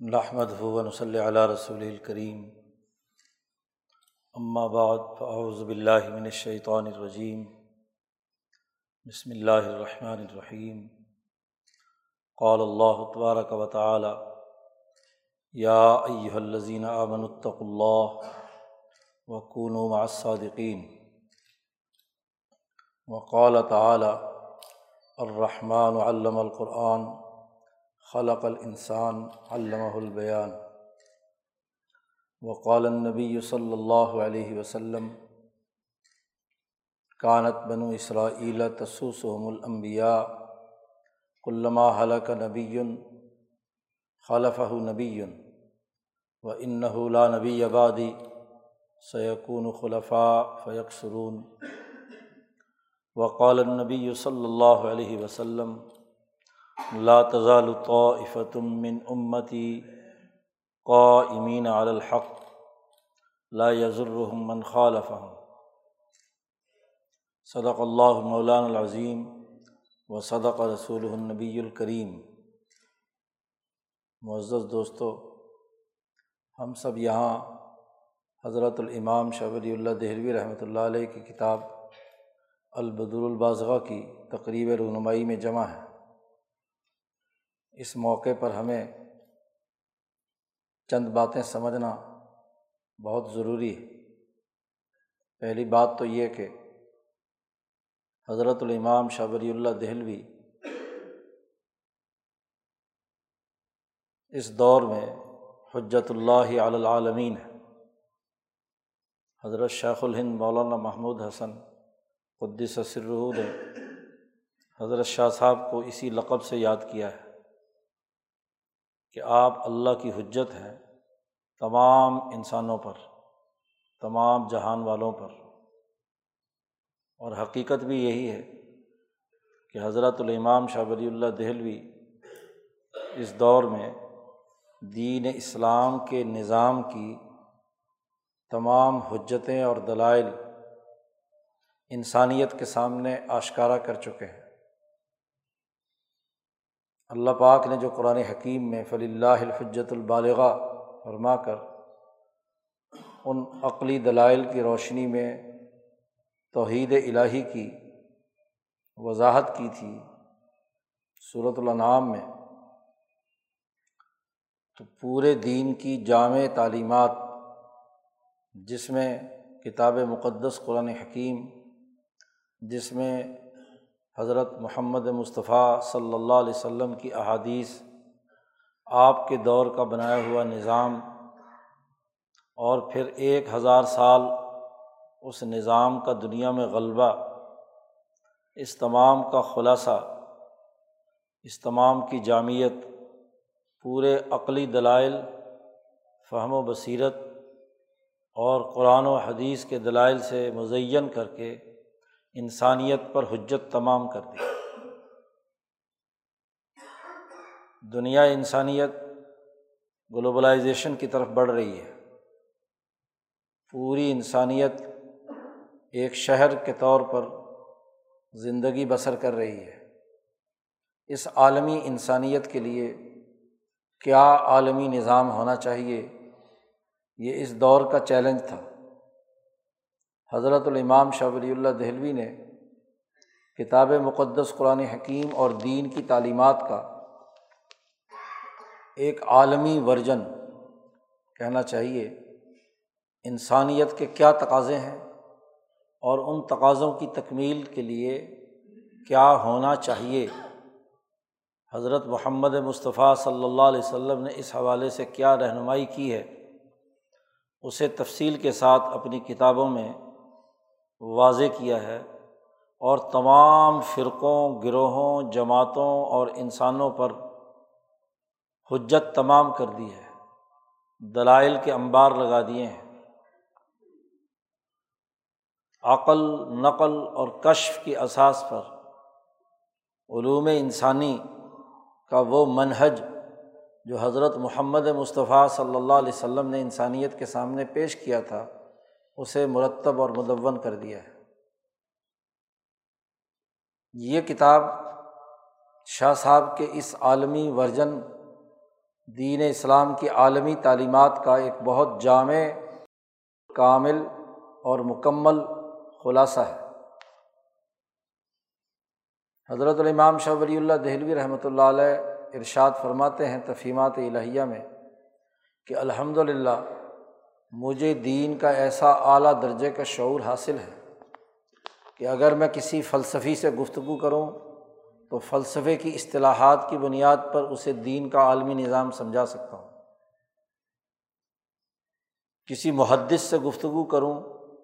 نحمد ہُون صلی علیہ رسول الکریم بعد فاعوذ باللہ من الشیطان الرجیم بسم اللہ الرحمن الرحیم قال اللہ تبارک و تعالی یا ایہا الذین آمنوا اتقوا اللہ وکونوا مع الصادقین وقال تعالی الرحمن علم القرآن خلق الانسان علمہ البیان وقال النبی صلی اللہ علیہ وسلم کانت بنو اسرائیل تسوسحم الانبیاء علامہ حلق نبی خلفہ نبی و انَََََََََََََََََََََََََََََََََََََََََََََََََََََََََََََََََََََََََََََََََََََََََ لا تزال طائفة من امتی قائمین علی الحق، لا يضرهم من خالفهم. صدق اللہ مولان العظیم و صدق رسول النبی الکریم معزز دوستو، ہم سب یہاں حضرت الامام شاہ ولی اللہ دہلوی رحمۃ اللہ علیہ کی کتاب البدر الباضغ کی تقریب رونمائی میں جمع ہے۔ اس موقع پر ہمیں چند باتیں سمجھنا بہت ضروری ہے۔ پہلی بات تو یہ کہ حضرت الامام شاہ ولی اللہ دہلوی اس دور میں حجت اللہ علامین ہے حضرت شیخ الہند مولانا محمود حسن قدس سرود نے حضرت شاہ صاحب کو اسی لقب سے یاد کیا ہے۔ کہ آپ اللہ کی حجت ہیں تمام انسانوں پر، تمام جہان والوں پر۔ اور حقیقت بھی یہی ہے کہ حضرت الامام شاہ ولی اللہ دہلوی اس دور میں دین اسلام کے نظام کی تمام حجتیں اور دلائل انسانیت کے سامنے آشکارا کر چکے ہیں۔ اللہ پاک نے جو قرآن حکیم میں فلی اللہ الحجت البالغ فرما کر ان عقلی دلائل کی روشنی میں توحید الہی کی وضاحت کی تھی صورت الانعام میں، تو پورے دین کی جامع تعلیمات جس میں کتاب مقدس قرآن حکیم، جس میں حضرت محمد مصطفیٰ صلی اللہ علیہ و سلم کی احادیث آپ کے دور کا بنایا ہوا نظام اور پھر ایک ہزار سال اس نظام کا دنیا میں غلبہ، اس تمام کا خلاصہ، اس تمام کی جامعت پورے عقلی دلائل، فہم و بصیرت اور قرآن و حدیث کے دلائل سے مزین کر کے انسانیت پر حجت تمام کر دی۔ دنیا انسانیت گلوبلائزیشن کی طرف بڑھ رہی ہے۔ پوری انسانیت ایک شہر کے طور پر زندگی بسر کر رہی ہے۔ اس عالمی انسانیت کے لیے کیا عالمی نظام ہونا چاہیے؟ یہ اس دور کا چیلنج تھا۔ حضرت الامام شاہ ولی اللہ دہلوی نے کتاب مقدس قرآن حکیم اور دین کی تعلیمات کا ایک عالمی ورژن کہنا چاہیے، انسانیت کے کیا تقاضے ہیں اور ان تقاضوں کی تکمیل کے لیے کیا ہونا چاہیے۔ حضرت محمد مصطفیٰ صلی اللہ علیہ و سلم نے اس حوالے سے کیا رہنمائی کی ہے، اسے تفصیل کے ساتھ اپنی کتابوں میں واضح کیا ہے اور تمام فرقوں، گروہوں، جماعتوں اور انسانوں پر حجت تمام کر دی ہے، دلائل کے انبار لگا دیے ہیں۔ عقل، نقل اور کشف کی اساس پر علوم انسانی کا وہ منہج جو حضرت محمد مصطفیٰ صلی اللہ علیہ و سلم نے انسانیت کے سامنے پیش کیا تھا۔ اسے مرتب اور مدّ کر دیا ہے۔ یہ کتاب شاہ صاحب کے اس عالمی ورژن دین اسلام کی عالمی تعلیمات کا ایک بہت جامع، کامل اور مکمل خلاصہ ہے۔ حضرت الامام شاہ ولی اللہ دہلوی رحمۃ اللہ علیہ ارشاد فرماتے ہیں تفہیمات الہیہ میں کہ الحمد للہ مجھے دین کا ایسا اعلیٰ درجے کا شعور حاصل ہے کہ اگر میں کسی فلسفی سے گفتگو کروں تو فلسفے کی اصطلاحات کی بنیاد پر اسے دین کا عالمی نظام سمجھا سکتا ہوں۔ کسی محدث سے گفتگو کروں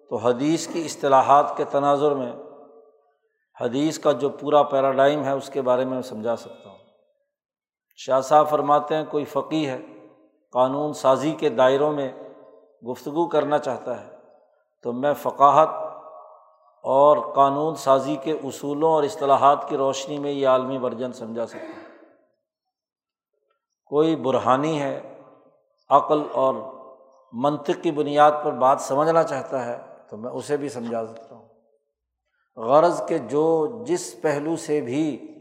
تو حدیث کی اصطلاحات کے تناظر میں، حدیث کا جو پورا پیراڈائم ہے اس کے بارے میں سمجھا سکتا ہوں۔ شاہ صاحب فرماتے ہیں، کوئی فقی ہے، قانون سازی کے دائروں میں گفتگو کرنا چاہتا ہے، تو میں فقاہت اور قانون سازی کے اصولوں اور اصطلاحات کی روشنی میں یہ عالمی ورژن سمجھا سکتا ہوں۔ کوئی برہانی ہے، عقل اور منطق کی بنیاد پر بات سمجھنا چاہتا ہے، تو میں اسے بھی سمجھا سکتا ہوں۔ غرض کے جو جس پہلو سے بھی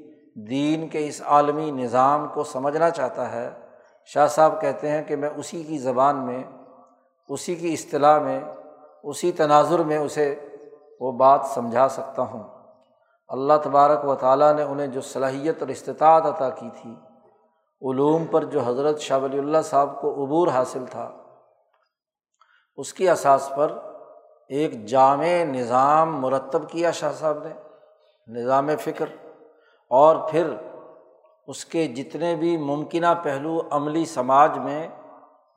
دین کے اس عالمی نظام کو سمجھنا چاہتا ہے، شاہ صاحب کہتے ہیں کہ میں اسی کی زبان میں اسی کی اصطلاح میں، اسی تناظر میں اسے وہ بات سمجھا سکتا ہوں۔ اللہ تبارک و تعالیٰ نے انہیں جو صلاحیت اور استطاعت عطا کی تھی، علوم پر جو حضرت شاہ ولی اللہ صاحب کو عبور حاصل تھا، اس کی اساس پر ایک جامع نظام مرتب کیا شاہ صاحب نے، نظام فکر۔ اور پھر اس کے جتنے بھی ممکنہ پہلو عملی سماج میں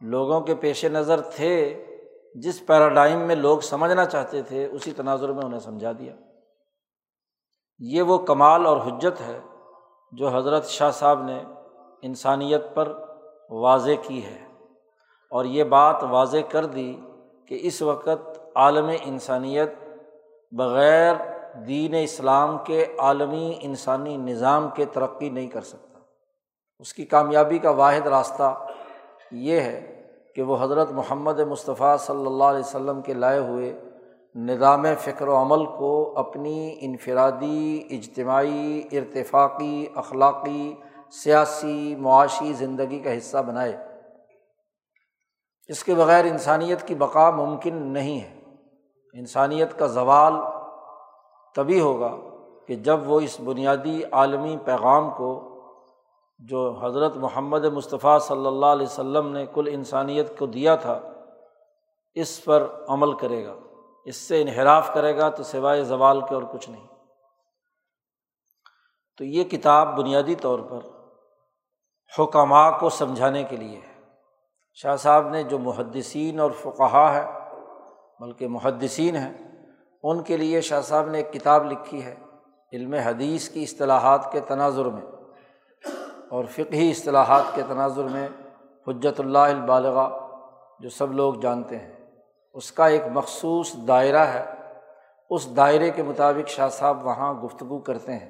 لوگوں کے پیش نظر تھے، جس پیراڈائم میں لوگ سمجھنا چاہتے تھے، اسی تناظر میں انہیں سمجھا دیا۔ یہ وہ کمال اور حجت ہے جو حضرت شاہ صاحب نے انسانیت پر واضح کی ہے۔ اور یہ بات واضح کر دی کہ اس وقت عالم انسانیت بغیر دین اسلام کے عالمی انسانی نظام کے ترقی نہیں کر سکتا۔ اس کی کامیابی کا واحد راستہ یہ ہے کہ وہ حضرت محمد مصطفیٰ صلی اللہ علیہ وسلم کے لائے ہوئے نظام فکر و عمل کو اپنی انفرادی، اجتماعی، ارتفاقی، اخلاقی، سیاسی، معاشی زندگی کا حصہ بنائے۔ اس کے بغیر انسانیت کی بقا ممکن نہیں ہے۔ انسانیت کا زوال تبھی ہوگا کہ جب وہ اس بنیادی عالمی پیغام کو جو حضرت محمد مصطفیٰ صلی اللہ علیہ و سلم نے کل انسانیت کو دیا تھا، اس پر عمل کرے گا۔ اس سے انحراف کرے گا تو سوائے زوال کے اور کچھ نہیں۔ تو یہ کتاب بنیادی طور پر حکمہ کو سمجھانے کے لیے ہے۔ شاہ صاحب نے جو محدثین اور فقہا ہے بلکہ محدثین ہیں، ان کے لیے شاہ صاحب نے ایک کتاب لکھی ہے، علم حدیث کی اصطلاحات کے تناظر میں۔ اور فقہی اصطلاحات کے تناظر میں حجت اللہ البالغ جو سب لوگ جانتے ہیں، اس کا ایک مخصوص دائرہ ہے۔ اس دائرے کے مطابق شاہ صاحب وہاں گفتگو کرتے ہیں۔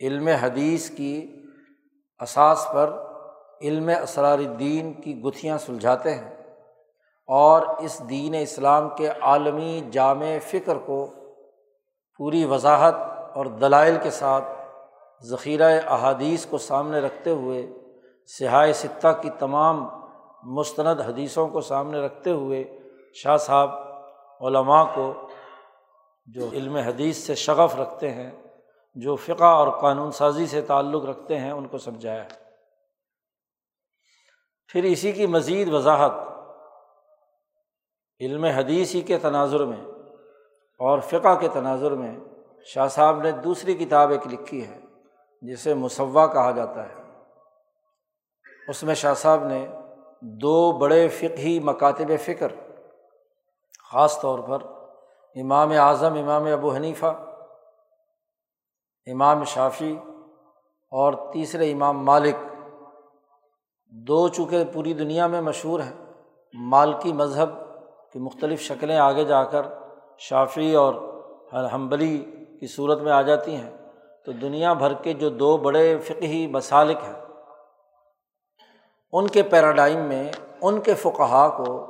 علم حدیث کی اساس پر علم اسرار الدین کی گتھیاں سلجھاتے ہیں اور اس دین اسلام کے عالمی جامع فکر کو پوری وضاحت اور دلائل کے ساتھ ذخیرہ احادیث کو سامنے رکھتے ہوئے، سہائے سطح کی تمام مستند حدیثوں کو سامنے رکھتے ہوئے، شاہ صاحب علماء کو جو علم حدیث سے شغف رکھتے ہیں، جو فقہ اور قانون سازی سے تعلق رکھتے ہیں، ان کو سمجھایا۔ پھر اسی کی مزید وضاحت علم حدیث ہی کے تناظر میں اور فقہ کے تناظر میں شاہ صاحب نے دوسری کتاب ایک لکھی ہے۔ جسے مصوع کہا جاتا ہے۔ اس میں شاہ صاحب نے دو بڑے فقہی مکاتب فکر، خاص طور پر امام اعظم، امام ابو حنیفہ، امام شافی اور تیسرے امام مالک۔ دو چونکہ پوری دنیا میں مشہور ہیں، مالکی مذہب کی مختلف شکلیں آگے جا کر شافی اور حنبلی کی صورت میں آ جاتی ہیں۔ تو دنیا بھر کے جو دو بڑے فقہی مسالک ہیں، ان کے پیراڈائم میں، ان کے فقہا کو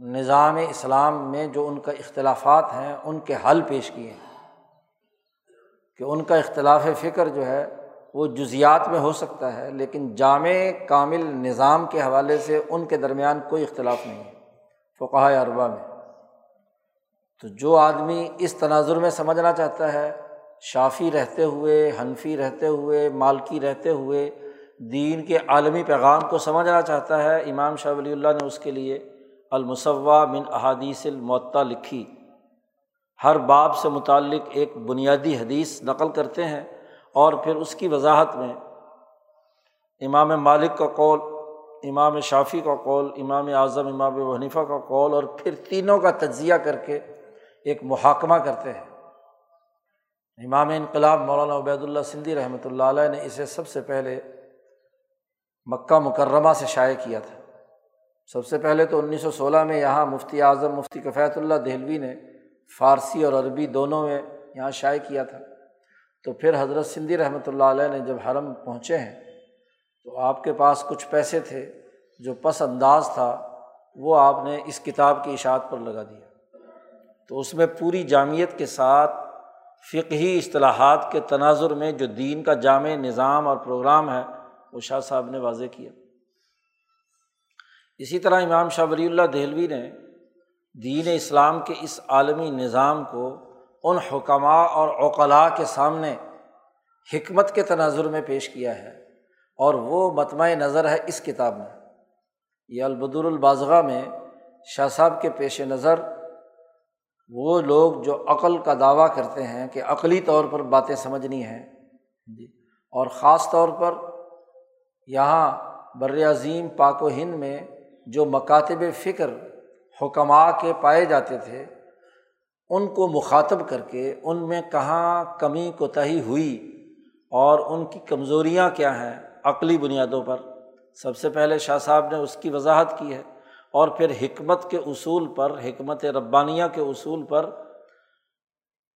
نظام اسلام میں جو ان کا اختلافات ہیں، ان کے حل پیش کیے ہیں۔ کہ ان کا اختلاف فکر جو ہے، وہ جزیات میں ہو سکتا ہے، لیکن جامع کامل نظام کے حوالے سے ان کے درمیان کوئی اختلاف نہیں ہے فقہ اربا میں۔ تو جو آدمی اس تناظر میں سمجھنا چاہتا ہے شافی رہتے ہوئے، حنفی رہتے ہوئے، مالکی رہتے ہوئے دین کے عالمی پیغام کو سمجھنا چاہتا ہے، امام شاہ ولی اللہ نے اس کے لیے المصوع من احادیث المعطا لکھی۔ ہر باب سے متعلق ایک بنیادی حدیث نقل کرتے ہیں اور پھر اس کی وضاحت میں امام مالک کا قول، امام شافی کا قول، امام اعظم، امام حنیفہ کا قول اور پھر تینوں کا تجزیہ کر کے ایک محاکمہ کرتے ہیں۔ امام انقلاب مولانا عبید اللہ سندھی رحمۃ اللہ علیہ نے اسے سب سے پہلے مکہ مکرمہ سے شائع کیا تھا۔ سب سے پہلے تو انیس سو سولہ میں یہاں مفتی اعظم مفتی کفیت اللہ دہلوی نے فارسی اور عربی دونوں میں یہاں شائع کیا تھا۔ تو پھر حضرت سندھی رحمۃ اللہ علیہ نے جب حرم پہنچے ہیں تو آپ کے پاس کچھ پیسے تھے جو پس انداز تھا، وہ آپ نے اس کتاب کی اشاعت پر لگا دیا۔ تو اس میں پوری جامعت کے ساتھ فقہی اصطلاحات کے تناظر میں جو دین کا جامع نظام اور پروگرام ہے، وہ شاہ صاحب نے واضح کیا۔ اسی طرح امام شاہ ولی اللہ دہلوی نے دین اسلام کے اس عالمی نظام کو ان حکمہ اور اوقلاء کے سامنے حکمت کے تناظر میں پیش کیا ہے اور وہ متمع نظر ہے اس کتاب میں۔ یہ البدر الباضغ میں شاہ صاحب کے پیش نظر وہ لوگ جو عقل کا دعویٰ کرتے ہیں کہ عقلی طور پر باتیں سمجھنی ہیں جی اور خاص طور پر یہاں بر عظیم پاک و ہند میں جو مکاتب فکر حکمہ کے پائے جاتے تھے، ان کو مخاطب کر کے ان میں کہاں کمی کوتاہی ہوئی اور ان کی کمزوریاں کیا ہیں عقلی بنیادوں پر؟ سب سے پہلے شاہ صاحب نے اس کی وضاحت کی ہے۔ اور پھر حکمت کے اصول پر، حکمت ربانیہ کے اصول پر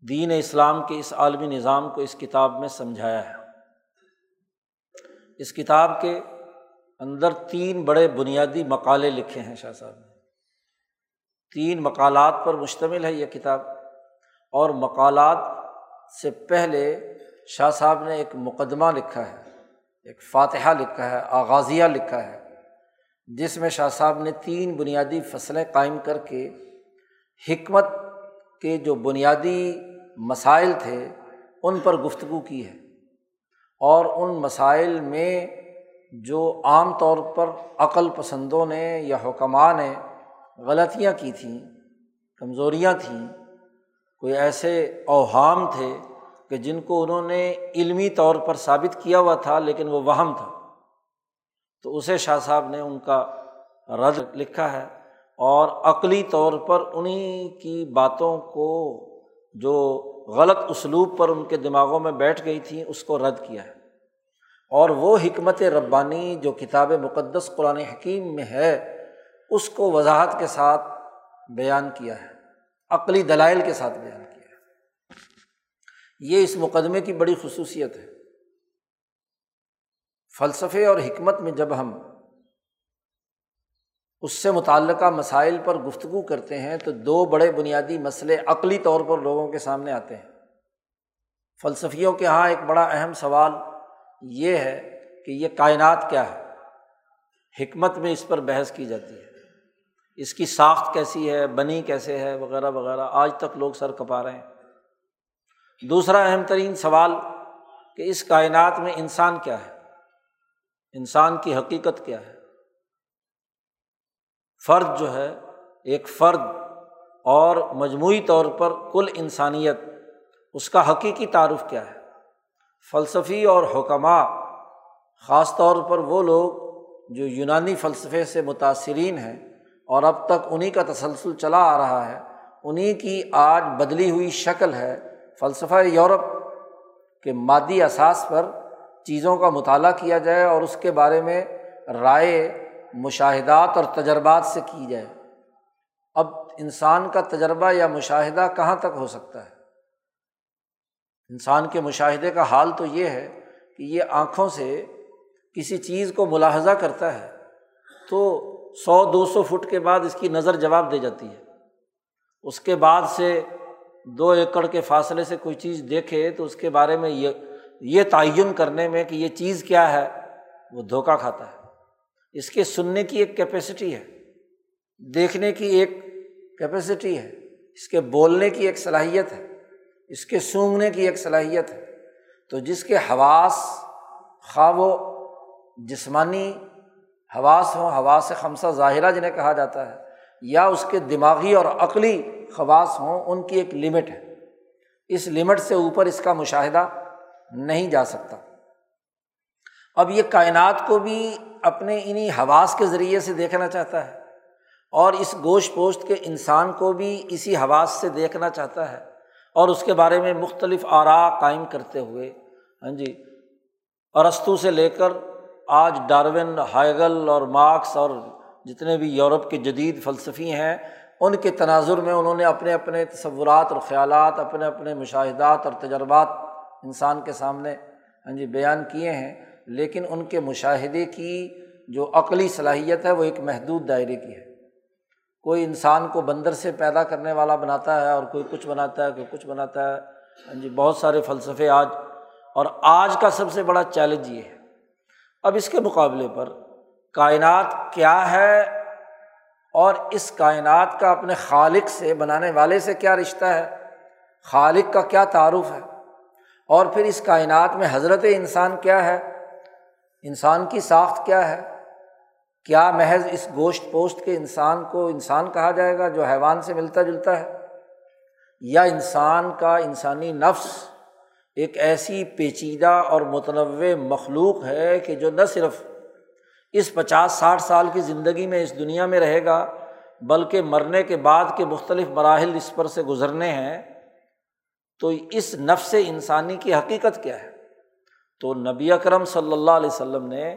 دین اسلام کے اس عالمی نظام کو اس کتاب میں سمجھایا ہے۔ اس کتاب کے اندر تین بڑے بنیادی مقالے لکھے ہیں شاہ صاحب نے۔ تین مقالات پر مشتمل ہے یہ کتاب۔ اور مقالات سے پہلے شاہ صاحب نے ایک مقدمہ لکھا ہے، ایک فاتحہ لکھا ہے، آغازیہ لکھا ہے۔ جس میں شاہ صاحب نے تین بنیادی فصلیں قائم کر کے حکمت کے جو بنیادی مسائل تھے ان پر گفتگو کی ہے اور ان مسائل میں جو عام طور پر عقل پسندوں نے یا حکمہ نے غلطیاں کی تھیں، کمزوریاں تھیں، کوئی ایسے اوہام تھے کہ جن کو انہوں نے علمی طور پر ثابت کیا ہوا تھا لیکن وہ وہم تھا۔ تو اسے شاہ صاحب نے ان کا رد لکھا ہے اور عقلی طور پر انہیں کی باتوں کو جو غلط اسلوب پر ان کے دماغوں میں بیٹھ گئی تھیں، اس کو رد کیا ہے۔ اور وہ حکمت ربانی جو کتاب مقدس قرآن حکیم میں ہے، اس کو وضاحت کے ساتھ بیان کیا ہے۔ عقلی دلائل کے ساتھ بیان کیا ہے۔ یہ اس مقدمے کی بڑی خصوصیت ہے۔ فلسفے اور حکمت میں جب ہم اس سے متعلقہ مسائل پر گفتگو کرتے ہیں تو دو بڑے بنیادی مسئلے عقلی طور پر لوگوں کے سامنے آتے ہیں۔ فلسفیوں کے یہاں ایک بڑا اہم سوال یہ ہے کہ یہ کائنات کیا ہے؟ حکمت میں اس پر بحث کی جاتی ہے۔ اس کی ساخت کیسی ہے؟ بنی کیسے ہے؟ وغیرہ وغیرہ۔ آج تک لوگ سر کپا رہے ہیں۔ دوسرا اہم ترین سوال کہ اس کائنات میں انسان کیا ہے؟ انسان کی حقیقت کیا ہے؟ فرد جو ہے، ایک فرد اور مجموعی طور پر کل انسانیت، اس کا حقیقی تعارف کیا ہے؟ فلسفی اور حکمہ خاص طور پر وہ لوگ جو یونانی فلسفے سے متاثرین ہیں اور اب تک انہیں کا تسلسل چلا آ رہا ہے انہیں کی آج بدلی ہوئی شکل ہے فلسفہ یورپ کے مادی اثاث پر چیزوں کا مطالعہ کیا جائے اور اس کے بارے میں رائے، مشاہدات اور تجربات سے کی جائے۔ اب انسان کا تجربہ یا مشاہدہ کہاں تک ہو سکتا ہے؟ انسان کے مشاہدے کا حال تو یہ ہے کہ یہ آنکھوں سے کسی چیز کو ملاحظہ کرتا ہے تو سو، دو سو فٹ کے بعد اس کی نظر جواب دے جاتی ہے۔ اس کے بعد سے دو ایکڑ کے فاصلے سے کوئی چیز دیکھے تو اس کے بارے میں یہ یہ تعین کرنے میں کہ یہ چیز کیا ہے، وہ دھوکہ کھاتا ہے۔ اس کے سننے کی ایک کیپیسٹی ہے، دیکھنے کی ایک کیپیسٹی ہے، اس کے بولنے کی ایک صلاحیت ہے، اس کے سونگنے کی ایک صلاحیت ہے۔ تو جس کے حواس خواب و جسمانی حواس ہوں، حواس خمسہ ظاہرہ جنہیں کہا جاتا ہے، یا اس کے دماغی اور عقلی خواص ہوں، ان کی ایک لمٹ ہے۔ اس لمٹ سے اوپر اس کا مشاہدہ نہیں جا سکتا۔ اب یہ کائنات کو بھی اپنے انہیں حواس کے ذریعے سے دیکھنا چاہتا ہے اور اس گوشت پوشت کے انسان کو بھی اسی حواس سے دیکھنا چاہتا ہے اور اس کے بارے میں مختلف آرا قائم کرتے ہوئے۔ ہاں جی۔ ارستو سے لے کر آج ڈارون ہائگل اور مارکس اور جتنے بھی یورپ کے جدید فلسفی ہیں، ان کے تناظر میں انہوں نے اپنے اپنے تصورات اور خیالات، اپنے اپنے مشاہدات اور تجربات انسان کے سامنے ہاں جی بیان کیے ہیں، لیکن ان کے مشاہدے کی جو عقلی صلاحیت ہے، وہ ایک محدود دائرے کی ہے۔ کوئی انسان کو بندر سے پیدا کرنے والا بناتا ہے اور کوئی کچھ بناتا ہے، کوئی کچھ بناتا ہے ہاں جی بہت سارے فلسفے آج، اور آج کا سب سے بڑا چیلنج یہ ہے۔ اب اس کے مقابلے پر کائنات کیا ہے اور اس کائنات کا اپنے خالق سے، بنانے والے سے کیا رشتہ ہے؟ خالق کا کیا تعارف ہے؟ اور پھر اس کائنات میں حضرت انسان کیا ہے؟ انسان کی ساخت کیا ہے؟ کیا محض اس گوشت پوشت کے انسان کو انسان کہا جائے گا جو حیوان سے ملتا جلتا ہے؟ یا انسان کا انسانی نفس ایک ایسی پیچیدہ اور متنوع مخلوق ہے کہ جو نہ صرف اس پچاس ساٹھ سال کی زندگی میں اس دنیا میں رہے گا، بلکہ مرنے کے بعد کے مختلف مراحل اس پر سے گزرنے ہیں؟ تو اس نفس انسانی کی حقیقت کیا ہے؟ تو نبی اکرم صلی اللہ علیہ وسلم نے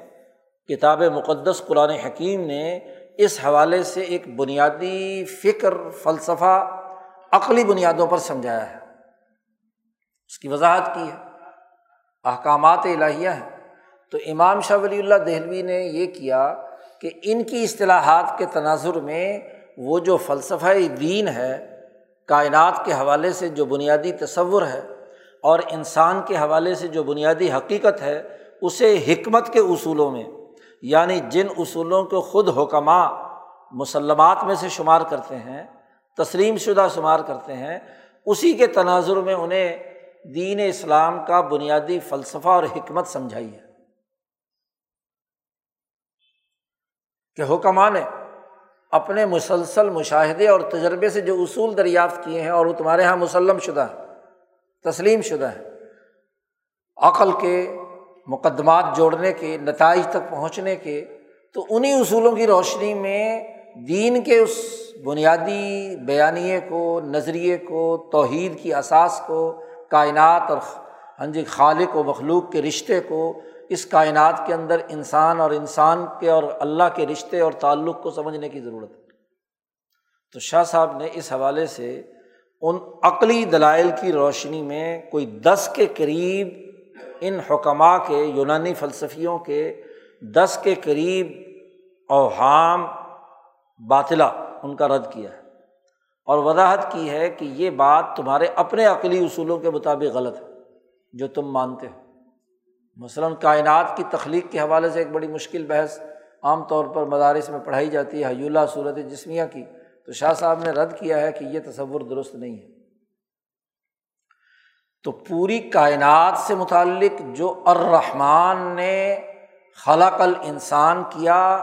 کتاب مقدس قرآن حکیم نے اس حوالے سے ایک بنیادی فکر، فلسفہ، عقلی بنیادوں پر سمجھایا ہے۔ اس کی وضاحت کی ہے۔ احکامات الہیہ ہیں۔ تو امام شاہ ولی اللہ دہلوی نے یہ کیا کہ ان کی اصطلاحات کے تناظر میں وہ جو فلسفہ دین ہے کائنات کے حوالے سے جو بنیادی تصور ہے اور انسان کے حوالے سے جو بنیادی حقیقت ہے، اسے حکمت کے اصولوں میں یعنی جن اصولوں کو خود حکمہ مسلمات میں سے شمار کرتے ہیں، تسلیم شدہ شمار کرتے ہیں، اسی کے تناظر میں انہیں دین اسلام کا بنیادی فلسفہ اور حکمت سمجھائی ہے۔ کہ حکمہ نے اپنے مسلسل مشاہدے اور تجربے سے جو اصول دریافت کیے ہیں اور وہ تمہارے یہاں مسلم شدہ ہے تسلیم شدہ ہے عقل کے مقدمات جوڑنے کے، نتائج تک پہنچنے کے، تو انہیں اصولوں کی روشنی میں دین کے اس بنیادی بیانیے کو، نظریے کو، توحید کی اساس کو، کائنات اور ہاں جی خالق و مخلوق کے رشتے کو اس کائنات کے اندر انسان اور انسان کے اور اللہ کے رشتے اور تعلق کو سمجھنے کی ضرورت ہے۔ تو شاہ صاحب نے اس حوالے سے ان عقلی دلائل کی روشنی میں کوئی دس کے قریب ان حکمہ کے، یونانی فلسفیوں کے دس کے قریب اوہام باطلا ان کا رد کیا ہے۔ اور وضاحت کی ہے کہ یہ بات تمہارے اپنے عقلی اصولوں کے مطابق غلط ہے، جو تم مانتے ہو۔ مثلاً کائنات کی تخلیق کے حوالے سے ایک بڑی مشکل بحث عام طور پر مدارس میں پڑھائی جاتی ہے، حیولہ صورت جسمیہ کی۔ تو شاہ صاحب نے رد کیا ہے کہ یہ تصور درست نہیں ہے۔ تو پوری کائنات سے متعلق جو الرحمٰن نے خلق ال انسان کیا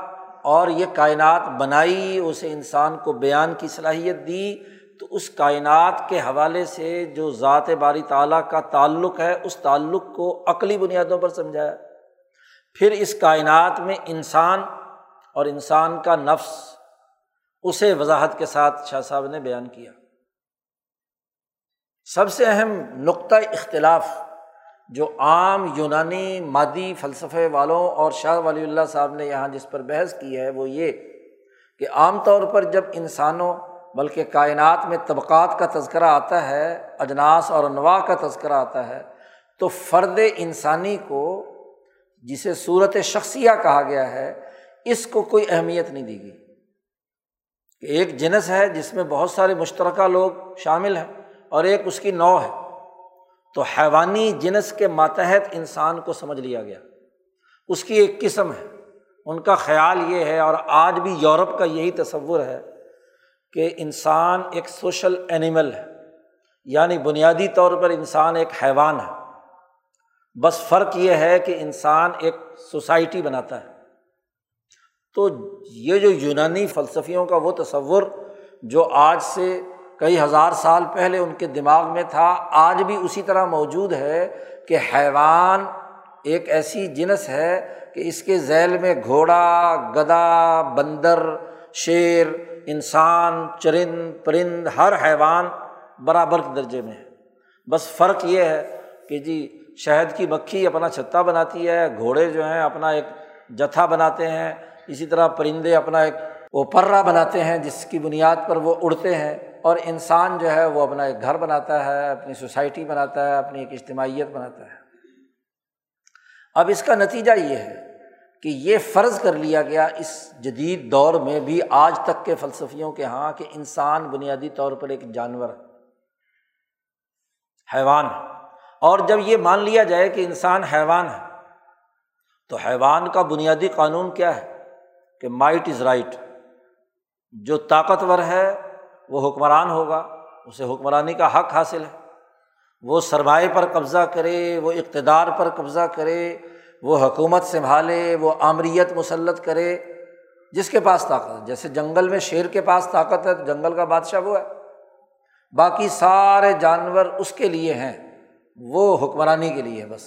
اور یہ کائنات بنائی، اسے انسان کو بیان کی صلاحیت دی تو اس کائنات کے حوالے سے جو ذات باری تعالیٰ کا تعلق ہے، اس تعلق کو عقلی بنیادوں پر سمجھایا۔ پھر اس کائنات میں انسان اور انسان کا نفس، اسے وضاحت کے ساتھ شاہ صاحب نے بیان کیا۔ سب سے اہم نقطۂ اختلاف جو عام یونانی مادی فلسفے والوں اور شاہ ولی اللہ صاحب نے یہاں جس پر بحث کی ہے، وہ یہ کہ عام طور پر جب انسانوں بلکہ کائنات میں طبقات کا تذکرہ آتا ہے، اجناس اور انواع کا تذکرہ آتا ہے۔ تو فرد انسانی کو، جسے صورت شخصیہ کہا گیا ہے، اس کو کوئی اہمیت نہیں دی گئی۔ کہ ایک جنس ہے جس میں بہت سارے مشترکہ لوگ شامل ہیں اور ایک اس کی نو ہے۔ تو حیوانی جنس کے ماتحت انسان کو سمجھ لیا گیا۔ اس کی ایک قسم ہے۔ ان کا خیال یہ ہے اور آج بھی یورپ کا یہی تصور ہے۔ کہ انسان ایک سوشل اینیمل ہے یعنی بنیادی طور پر انسان ایک حیوان ہے۔ بس فرق یہ ہے کہ انسان ایک سوسائٹی بناتا ہے۔ تو یہ جو یونانی فلسفیوں کا وہ تصور جو آج سے کئی ہزار سال پہلے ان کے دماغ میں تھا، آج بھی اسی طرح موجود ہے کہ حیوان ایک ایسی جنس ہے کہ اس کے ذیل میں گھوڑا، گدا، بندر، شیر انسان، چرند، پرند، ہر حیوان برابر کے درجے میں ہے۔ بس فرق یہ ہے کہ جی شہد کی مکھی اپنا چھتا بناتی ہے، گھوڑے جو ہیں اپنا ایک جتھا بناتے ہیں، اسی طرح پرندے اپنا ایک اوپرا بناتے ہیں، جس کی بنیاد پر وہ اڑتے ہیں۔ اور انسان جو ہے، وہ اپنا ایک گھر بناتا ہے، اپنی سوسائٹی بناتا ہے، اپنی ایک اجتماعیت بناتا ہے۔ اب اس کا نتیجہ یہ ہے کہ یہ فرض کر لیا گیا اس جدید دور میں بھی آج تک کے فلسفیوں کے یہاں کہ انسان بنیادی طور پر ایک جانور ہے، حیوان ہے۔ اور جب یہ مان لیا جائے کہ انسان حیوان ہے، تو حیوان کا بنیادی قانون کیا ہے؟ کہ مائٹ از رائٹ جو طاقتور ہے وہ حکمران ہوگا، اسے حکمرانی کا حق حاصل ہے۔ وہ سرمائے پر قبضہ کرے، وہ اقتدار پر قبضہ کرے وہ حکومت سنبھالے، وہ آمریت مسلط کرے، جس کے پاس طاقت ہے۔ جیسے جنگل میں شیر کے پاس طاقت ہے، تو جنگل کا بادشاہ وہ ہے۔ باقی سارے جانور اس کے لیے ہیں، وہ حکمرانی کے لیے بس۔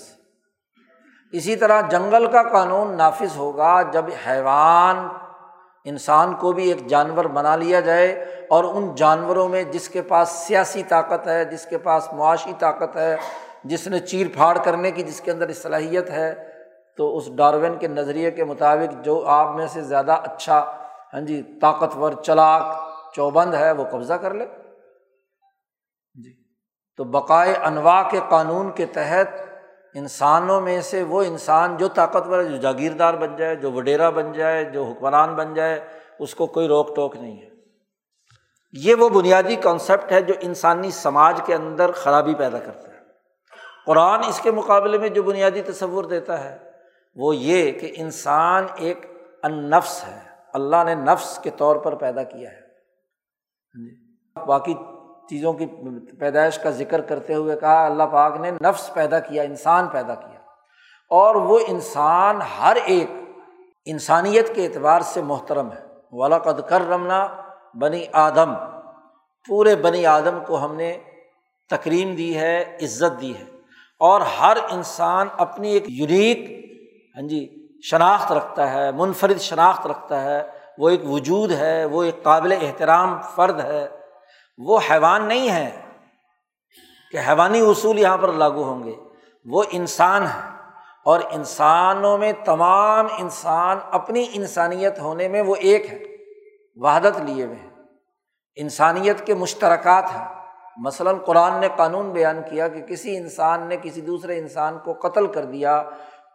اسی طرح جنگل کا قانون نافذ ہوگا جب حیوان انسان کو بھی ایک جانور بنا لیا جائے اور ان جانوروں میں جس کے پاس سیاسی طاقت ہے، جس کے پاس معاشی طاقت ہے، جس نے چیر پھاڑ کرنے کی، جس کے اندر صلاحیت ہے تو اس ڈاروین کے نظریے کے مطابق جو آپ میں سے زیادہ اچھا ہاں جی طاقتور، چلاک، چوبند ہے، وہ قبضہ کر لے۔ جی۔ تو بقائے انواع کے قانون کے تحت انسانوں میں سے وہ انسان جو طاقتور ہے، جو جاگیردار بن جائے، جو وڈیرا بن جائے، جو حکمران بن جائے، اس کو کوئی روک ٹوک نہیں ہے۔ یہ وہ بنیادی کانسیپٹ ہے جو انسانی سماج کے اندر خرابی پیدا کرتا ہے۔ قرآن اس کے مقابلے میں جو بنیادی تصور دیتا ہے وہ یہ کہ انسان ایک ان نفس ہے۔ اللہ نے نفس کے طور پر پیدا کیا ہے۔ جی۔ باقی چیزوں کی پیدائش کا ذکر کرتے ہوئے کہا، اللہ پاک نے نفس پیدا کیا، انسان پیدا کیا۔ اور وہ انسان ہر ایک انسانیت کے اعتبار سے محترم ہے۔ ولاقد کر رمنا بنی آدم۔ پورے بنی آدم کو ہم نے تکریم دی ہے، عزت دی ہے۔ اور ہر انسان اپنی ایک یونیک ہاں جی شناخت رکھتا ہے، منفرد شناخت رکھتا ہے، وہ ایک وجود ہے، وہ ایک قابل احترام فرد ہے۔ وہ حیوان نہیں ہے کہ حیوانی اصول یہاں پر لاگو ہوں گے۔ وہ انسان ہے اور انسانوں میں تمام انسان اپنی انسانیت ہونے میں وہ ایک ہے، وحدت لیے ہوئے ہیں۔ انسانیت کے مشترکات ہیں۔ مثلاً قرآن نے قانون بیان کیا کہ کسی انسان نے کسی دوسرے انسان کو قتل کر دیا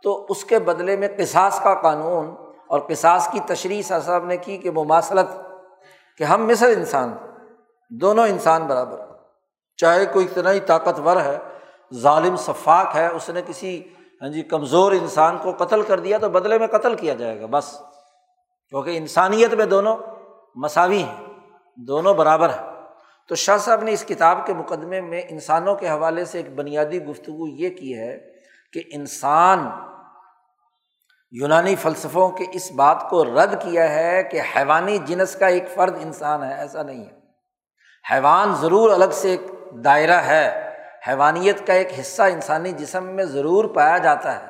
تو اس کے بدلے میں قصاص کا قانون اور قصاص کی تشریح صاحب نے کی کہ مماثلت، کہ ہم مصر انسان دونوں انسان برابر چاہے کوئی اتنا ہی طاقتور ہے، ظالم شفاق ہے، اس نے کسی ہاں جی کمزور انسان کو قتل کر دیا تو بدلے میں قتل کیا جائے گا، بس۔ کیونکہ انسانیت میں دونوں مساوی ہیں، دونوں برابر ہیں۔ تو شاہ صاحب نے اس کتاب کے مقدمے میں انسانوں کے حوالے سے ایک بنیادی گفتگو یہ کی ہے کہ انسان یونانی فلسفوں کے اس بات کو رد کیا ہے کہ حیوانی جنس کا ایک فرد انسان ہے، ایسا نہیں ہے۔ حیوان ضرور الگ سے ایک دائرہ ہے، حیوانیت کا ایک حصہ انسانی جسم میں ضرور پایا جاتا ہے۔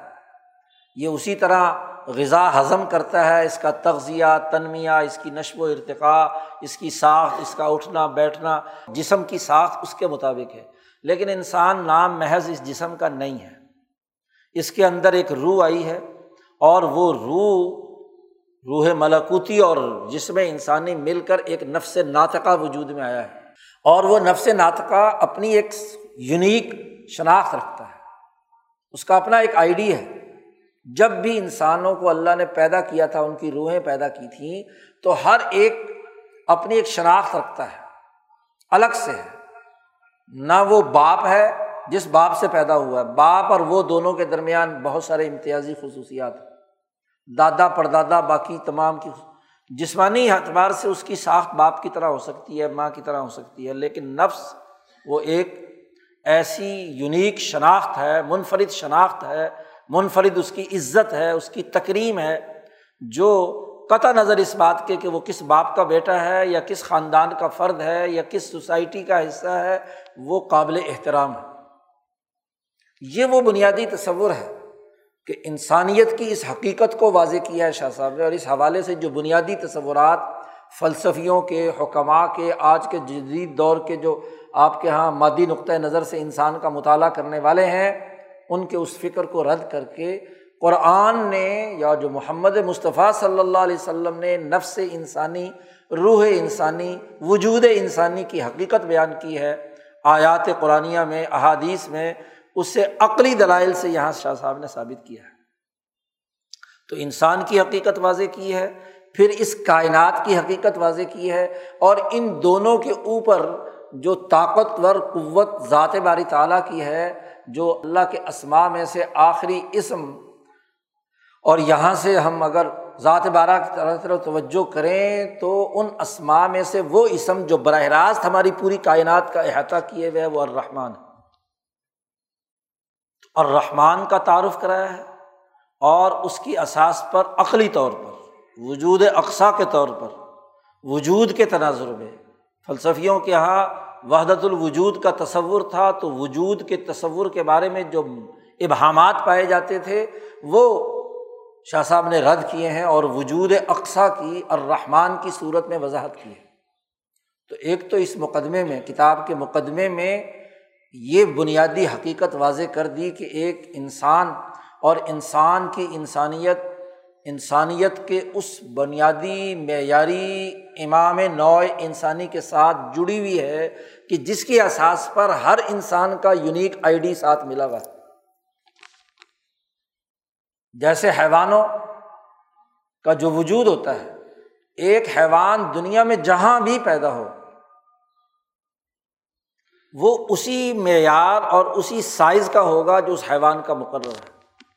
یہ اسی طرح غذا ہضم کرتا ہے، اس کا تغذیہ، تنمیہ، اس کی نشو و ارتقاء، اس کی ساخت، اس کا اٹھنا، بیٹھنا، جسم کی ساخت اس کے مطابق ہے۔ لیکن انسان نام محض اس جسم کا نہیں ہے۔ اس کے اندر ایک روح آئی ہے اور وہ روح روح ملاکوتی اور جسم انسانی مل کر ایک نفس ناطقہ وجود میں آیا ہے۔ اور وہ نفس ناطقہ اپنی ایک یونیک شناخت رکھتا ہے۔ اس کا اپنا ایک آئی ڈی ہے۔ جب بھی انسانوں کو اللہ نے پیدا کیا تھا، ان کی روحیں پیدا کی تھیں، تو ہر ایک اپنی ایک شناخت رکھتا ہے۔ الگ سے ہے۔ نہ وہ باپ ہے جس باپ سے پیدا ہوا ہے۔ باپ اور وہ دونوں کے درمیان بہت سارے امتیازی خصوصیات ہیں۔ دادا پردادا باقی تمام کی جسمانی اعتبار سے اس کی ساخت باپ کی طرح ہو سکتی ہے، ماں کی طرح ہو سکتی ہے، لیکن نفس وہ ایک ایسی یونیک شناخت ہے، منفرد شناخت ہے، منفرد اس کی عزت ہے، اس کی تکریم ہے، جو قطع نظر اس بات کے کہ وہ کس باپ کا بیٹا ہے یا کس خاندان کا فرد ہے یا کس سوسائٹی کا حصہ ہے، وہ قابل احترام ہے۔ یہ وہ بنیادی تصور ہے۔ کہ انسانیت کی اس حقیقت کو واضح کیا ہے شاہ صاحب نے اور اس حوالے سے جو بنیادی تصورات فلسفیوں کے حکمہ کے، آج کے جدید دور کے جو آپ کے یہاں مادی نقطۂ نظر سے انسان کا مطالعہ کرنے والے ہیں، ان کے اس فکر کو رد کر کے قرآن نے یا جو محمد مصطفیٰ صلی اللہ علیہ وسلم نے نفس انسانی، روح انسانی، وجود انسانی کی حقیقت بیان کی ہے، آیات قرآن میں، احادیث میں اس سے عقلی دلائل سے یہاں شاہ صاحب نے ثابت کیا ہے۔ تو انسان کی حقیقت واضح کی ہے، پھر اس کائنات کی حقیقت واضح کی ہے اور ان دونوں کے اوپر جو طاقتور قوت ذات باری تعالیٰ کی ہے، جو اللہ کے اسماء میں سے آخری اسم، اور یہاں سے ہم اگر ذات بارہ کی طرح طرف توجہ کریں تو ان اسماء میں سے وہ اسم جو براہ راست ہماری پوری کائنات کا احاطہ کیے ہوئے وہ الرحمٰن ہے۔ اور رحمان کا تعارف کرایا ہے اور اس کی اساس پر عقلی طور پر، وجود اقسا کے طور پر، وجود کے تناظر میں۔ فلسفیوں کے یہاں وحدت الوجود کا تصور تھا تو وجود کے تصور کے بارے میں جو ابہامات پائے جاتے تھے، وہ شاہ صاحب نے رد کیے ہیں اور وجود اقسا کی اور رحمان کی صورت میں وضاحت کی ہے۔ تو ایک تو اس مقدمے میں، کتاب کے مقدمے میں یہ بنیادی حقیقت واضح کر دی کہ ایک انسان اور انسان کی انسانیت انسانیت کے اس بنیادی معیاری امام نوع انسانی کے ساتھ جڑی ہوئی ہے کہ جس کے احساس پر ہر انسان کا یونیک آئی ڈی ساتھ ملا ہوا جیسے حیوانوں کا جو وجود ہوتا ہے، ایک حیوان دنیا میں جہاں بھی پیدا ہو وہ اسی معیار اور اسی سائز کا ہوگا جو اس حیوان کا مقرر ہے۔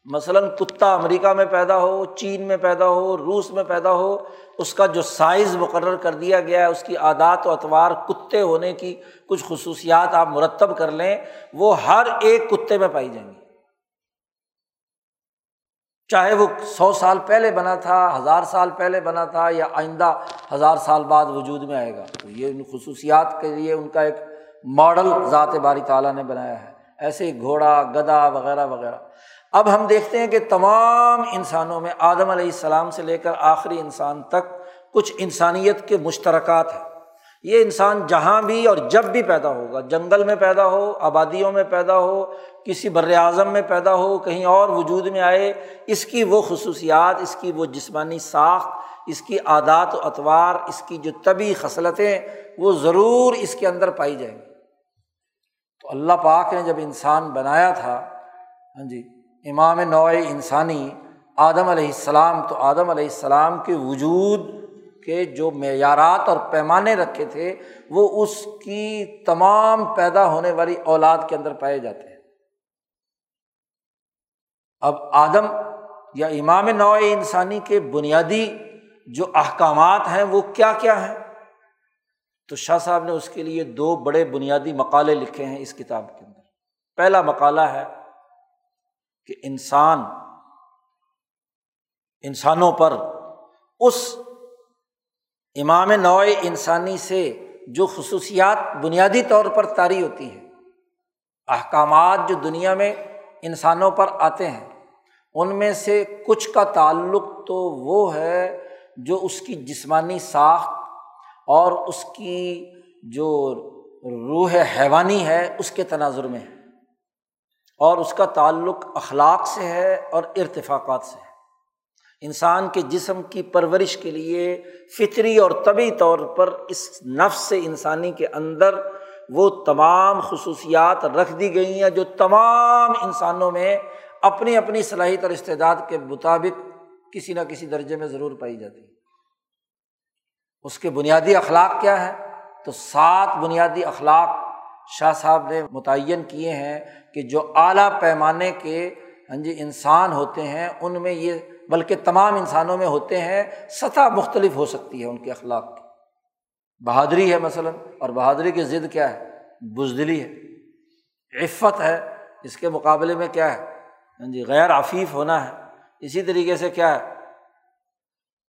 مثلاً کتا امریکہ میں پیدا ہو، چین میں پیدا ہو، روس میں پیدا ہو، اس کا جو سائز مقرر کر دیا گیا ہے، اس کی عادات و اطوار کتے ہونے کی کچھ خصوصیات آپ مرتب کر لیں، وہ ہر ایک کتے میں پائی جائیں گی۔ چاہے وہ سو سال پہلے بنا تھا، ہزار سال پہلے بنا تھا یا آئندہ ہزار سال بعد وجود میں آئے گا۔ تو یہ ان خصوصیات کے لیے ان کا ایک ماڈل ذات باری تعالیٰ نے بنایا ہے۔ ایسے گھوڑا گدا وغیرہ وغیرہ۔ اب ہم دیکھتے ہیں کہ تمام انسانوں میں آدم علیہ السلام سے لے کر آخری انسان تک کچھ انسانیت کے مشترکات ہیں۔ یہ انسان جہاں بھی اور جب بھی پیدا ہوگا، جنگل میں پیدا ہو، آبادیوں میں پیدا ہو، کسی بر اعظم میں پیدا ہو، کہیں اور وجود میں آئے، اس کی وہ خصوصیات، اس کی وہ جسمانی ساخت، اس کی عادات و اطوار، اس کی جو طبی خصلتیں، وہ ضرور اس کے اندر پائی جائیں گی۔ تو اللہ پاک نے جب انسان بنایا تھا ہاں جی امام نوع انسانی آدم علیہ السلام، تو آدم علیہ السلام کے وجود کے جو معیارات اور پیمانے رکھے تھے، وہ اس کی تمام پیدا ہونے والی اولاد کے اندر پائے جاتے ہیں۔ اب آدم یا امام نوع انسانی کے بنیادی جو احکامات ہیں، وہ کیا کیا ہیں؟ تو شاہ صاحب نے اس کے لیے دو بڑے بنیادی مقالے لکھے ہیں اس کتاب کے اندر۔ پہلا مقالہ ہے کہ انسان، انسانوں پر اس امام نوع انسانی سے جو خصوصیات بنیادی طور پر طاری ہوتی ہیں، احکامات جو دنیا میں انسانوں پر آتے ہیں، ان میں سے کچھ کا تعلق تو وہ ہے جو اس کی جسمانی ساخت اور اس کی جو روح حیوانی ہے، اس کے تناظر میں ہے۔ اور اس کا تعلق اخلاق سے ہے اور ارتفاقات سے ہے۔ انسان کے جسم کی پرورش کے لیے فطری اور طبی طور پر اس نفس سے انسانی کے اندر وہ تمام خصوصیات رکھ دی گئی ہیں جو تمام انسانوں میں اپنی اپنی صلاحیت اور استعداد کے مطابق کسی نہ کسی درجے میں ضرور پائی جاتی ہے اس کے بنیادی اخلاق کیا ہے تو سات بنیادی اخلاق شاہ صاحب نے متعین کیے ہیں کہ جو اعلیٰ پیمانے کے ہاں جی انسان ہوتے ہیں، ان میں یہ بلکہ تمام انسانوں میں ہوتے ہیں، سطح مختلف ہو سکتی ہے ان کے اخلاق کی۔ بہادری ہے مثلاً، اور بہادری کی ضد کیا ہے؟ بزدلی ہے۔ عفت ہے، اس کے مقابلے میں کیا ہے؟ ہاں جی غیر عفیف ہونا ہے۔ اسی طریقے سے کیا ہے؟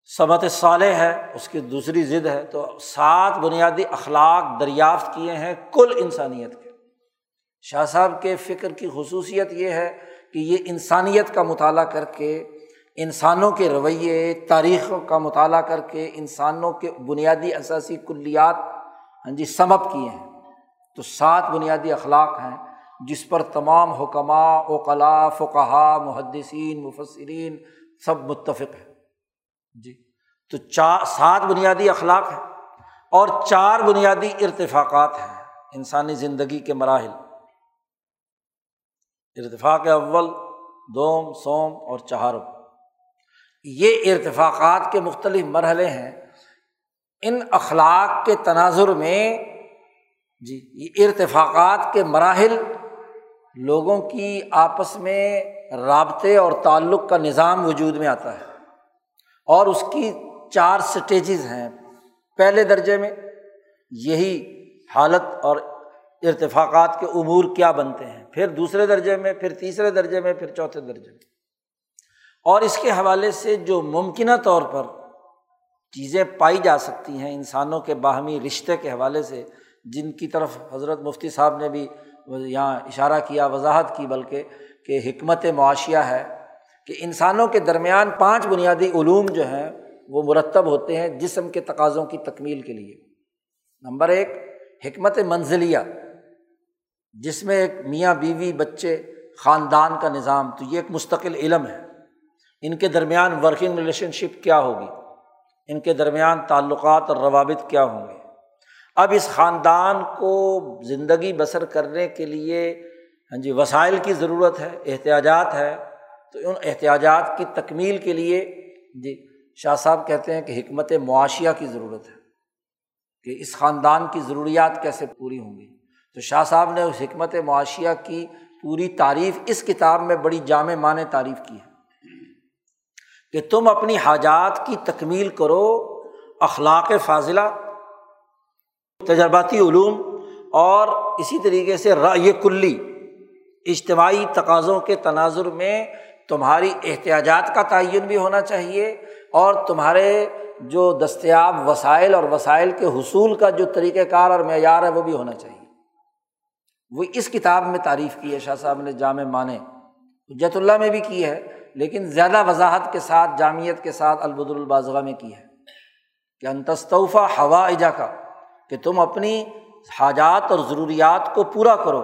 صبت صالح ہے، اس کی دوسری ضد ہے۔ تو سات بنیادی اخلاق دریافت کیے ہیں کل انسانیت کے۔ شاہ صاحب کے فکر کی خصوصیت یہ ہے کہ یہ انسانیت کا مطالعہ کر کے، انسانوں کے رویے، تاریخوں کا مطالعہ کر کے انسانوں کے بنیادی اثاثی کلیات ہاں جی سمپ کیے ہیں۔ تو سات بنیادی اخلاق ہیں جس پر تمام حکمہ اوقلا فقہ محدثین، مفسرین سب متفق ہیں۔ جی تو چار سات بنیادی اخلاق ہیں اور چار بنیادی ارتفاقات ہیں انسانی زندگی کے مراحل۔ ارتفاق اول، دوم، سوم اور چہارم۔ یہ ارتفاقات کے مختلف مرحلے ہیں۔ ان اخلاق کے تناظر میں جی یہ ارتفاقات کے مراحل لوگوں کی آپس میں رابطے اور تعلق کا نظام وجود میں آتا ہے۔ اور اس کی چار سٹیجز ہیں۔ پہلے درجے میں یہی حالت اور ارتفاقات کے امور کیا بنتے ہیں۔ پھر دوسرے درجے میں، پھر تیسرے درجے میں، پھر چوتھے درجے میں۔ اور اس کے حوالے سے جو ممکنہ طور پر چیزیں پائی جا سکتی ہیں انسانوں کے باہمی رشتے کے حوالے سے، جن کی طرف حضرت مفتی صاحب نے بھی یہاں اشارہ کیا، وضاحت کی، بلکہ کہ حکمت معاشیہ ہے۔ کہ انسانوں کے درمیان پانچ بنیادی علوم جو ہیں وہ مرتب ہوتے ہیں جسم کے تقاضوں کی تکمیل کے لیے۔ نمبر ایک، حکمت منزلیہ، جس میں ایک میاں بیوی، بچے، خاندان کا نظام، تو یہ ایک مستقل علم ہے۔ ان کے درمیان ورکنگ ریلیشن شپ کیا ہوگی؟ ان کے درمیان تعلقات اور روابط کیا ہوں گے؟ اب اس خاندان کو زندگی بسر کرنے کے لیے ہاں جی وسائل کی ضرورت ہے، احتیاجات ہے۔ تو ان احتیاجات کی تکمیل کے لیے جی شاہ صاحب کہتے ہیں کہ حکمت معاشیہ کی ضرورت ہے کہ اس خاندان کی ضروریات کیسے پوری ہوں گی۔ تو شاہ صاحب نے اس حکمت معاشیہ کی پوری تعریف، اس کتاب میں بڑی جامع معنی تعریف کی ہے کہ تم اپنی حاجات کی تکمیل کرو، اخلاق فاضلہ، تجرباتی علوم، اور اسی طریقے سے رائے کلی، اجتماعی تقاضوں کے تناظر میں تمہاری احتیاجات کا تعین بھی ہونا چاہیے اور تمہارے جو دستیاب وسائل اور وسائل کے حصول کا جو طریقۂ کار اور معیار ہے وہ بھی ہونا چاہیے۔ وہ اس کتاب میں تعریف کی ہے، شاہ صاحب نے جامع مانے حجت اللہ میں بھی کی ہے، لیکن زیادہ وضاحت کے ساتھ جامعت کے ساتھ البد الباضغ میں کی ہے۔ کہ انتستوفہ ہوا اجا کا کہ تم اپنی حاجات اور ضروریات کو پورا کرو۔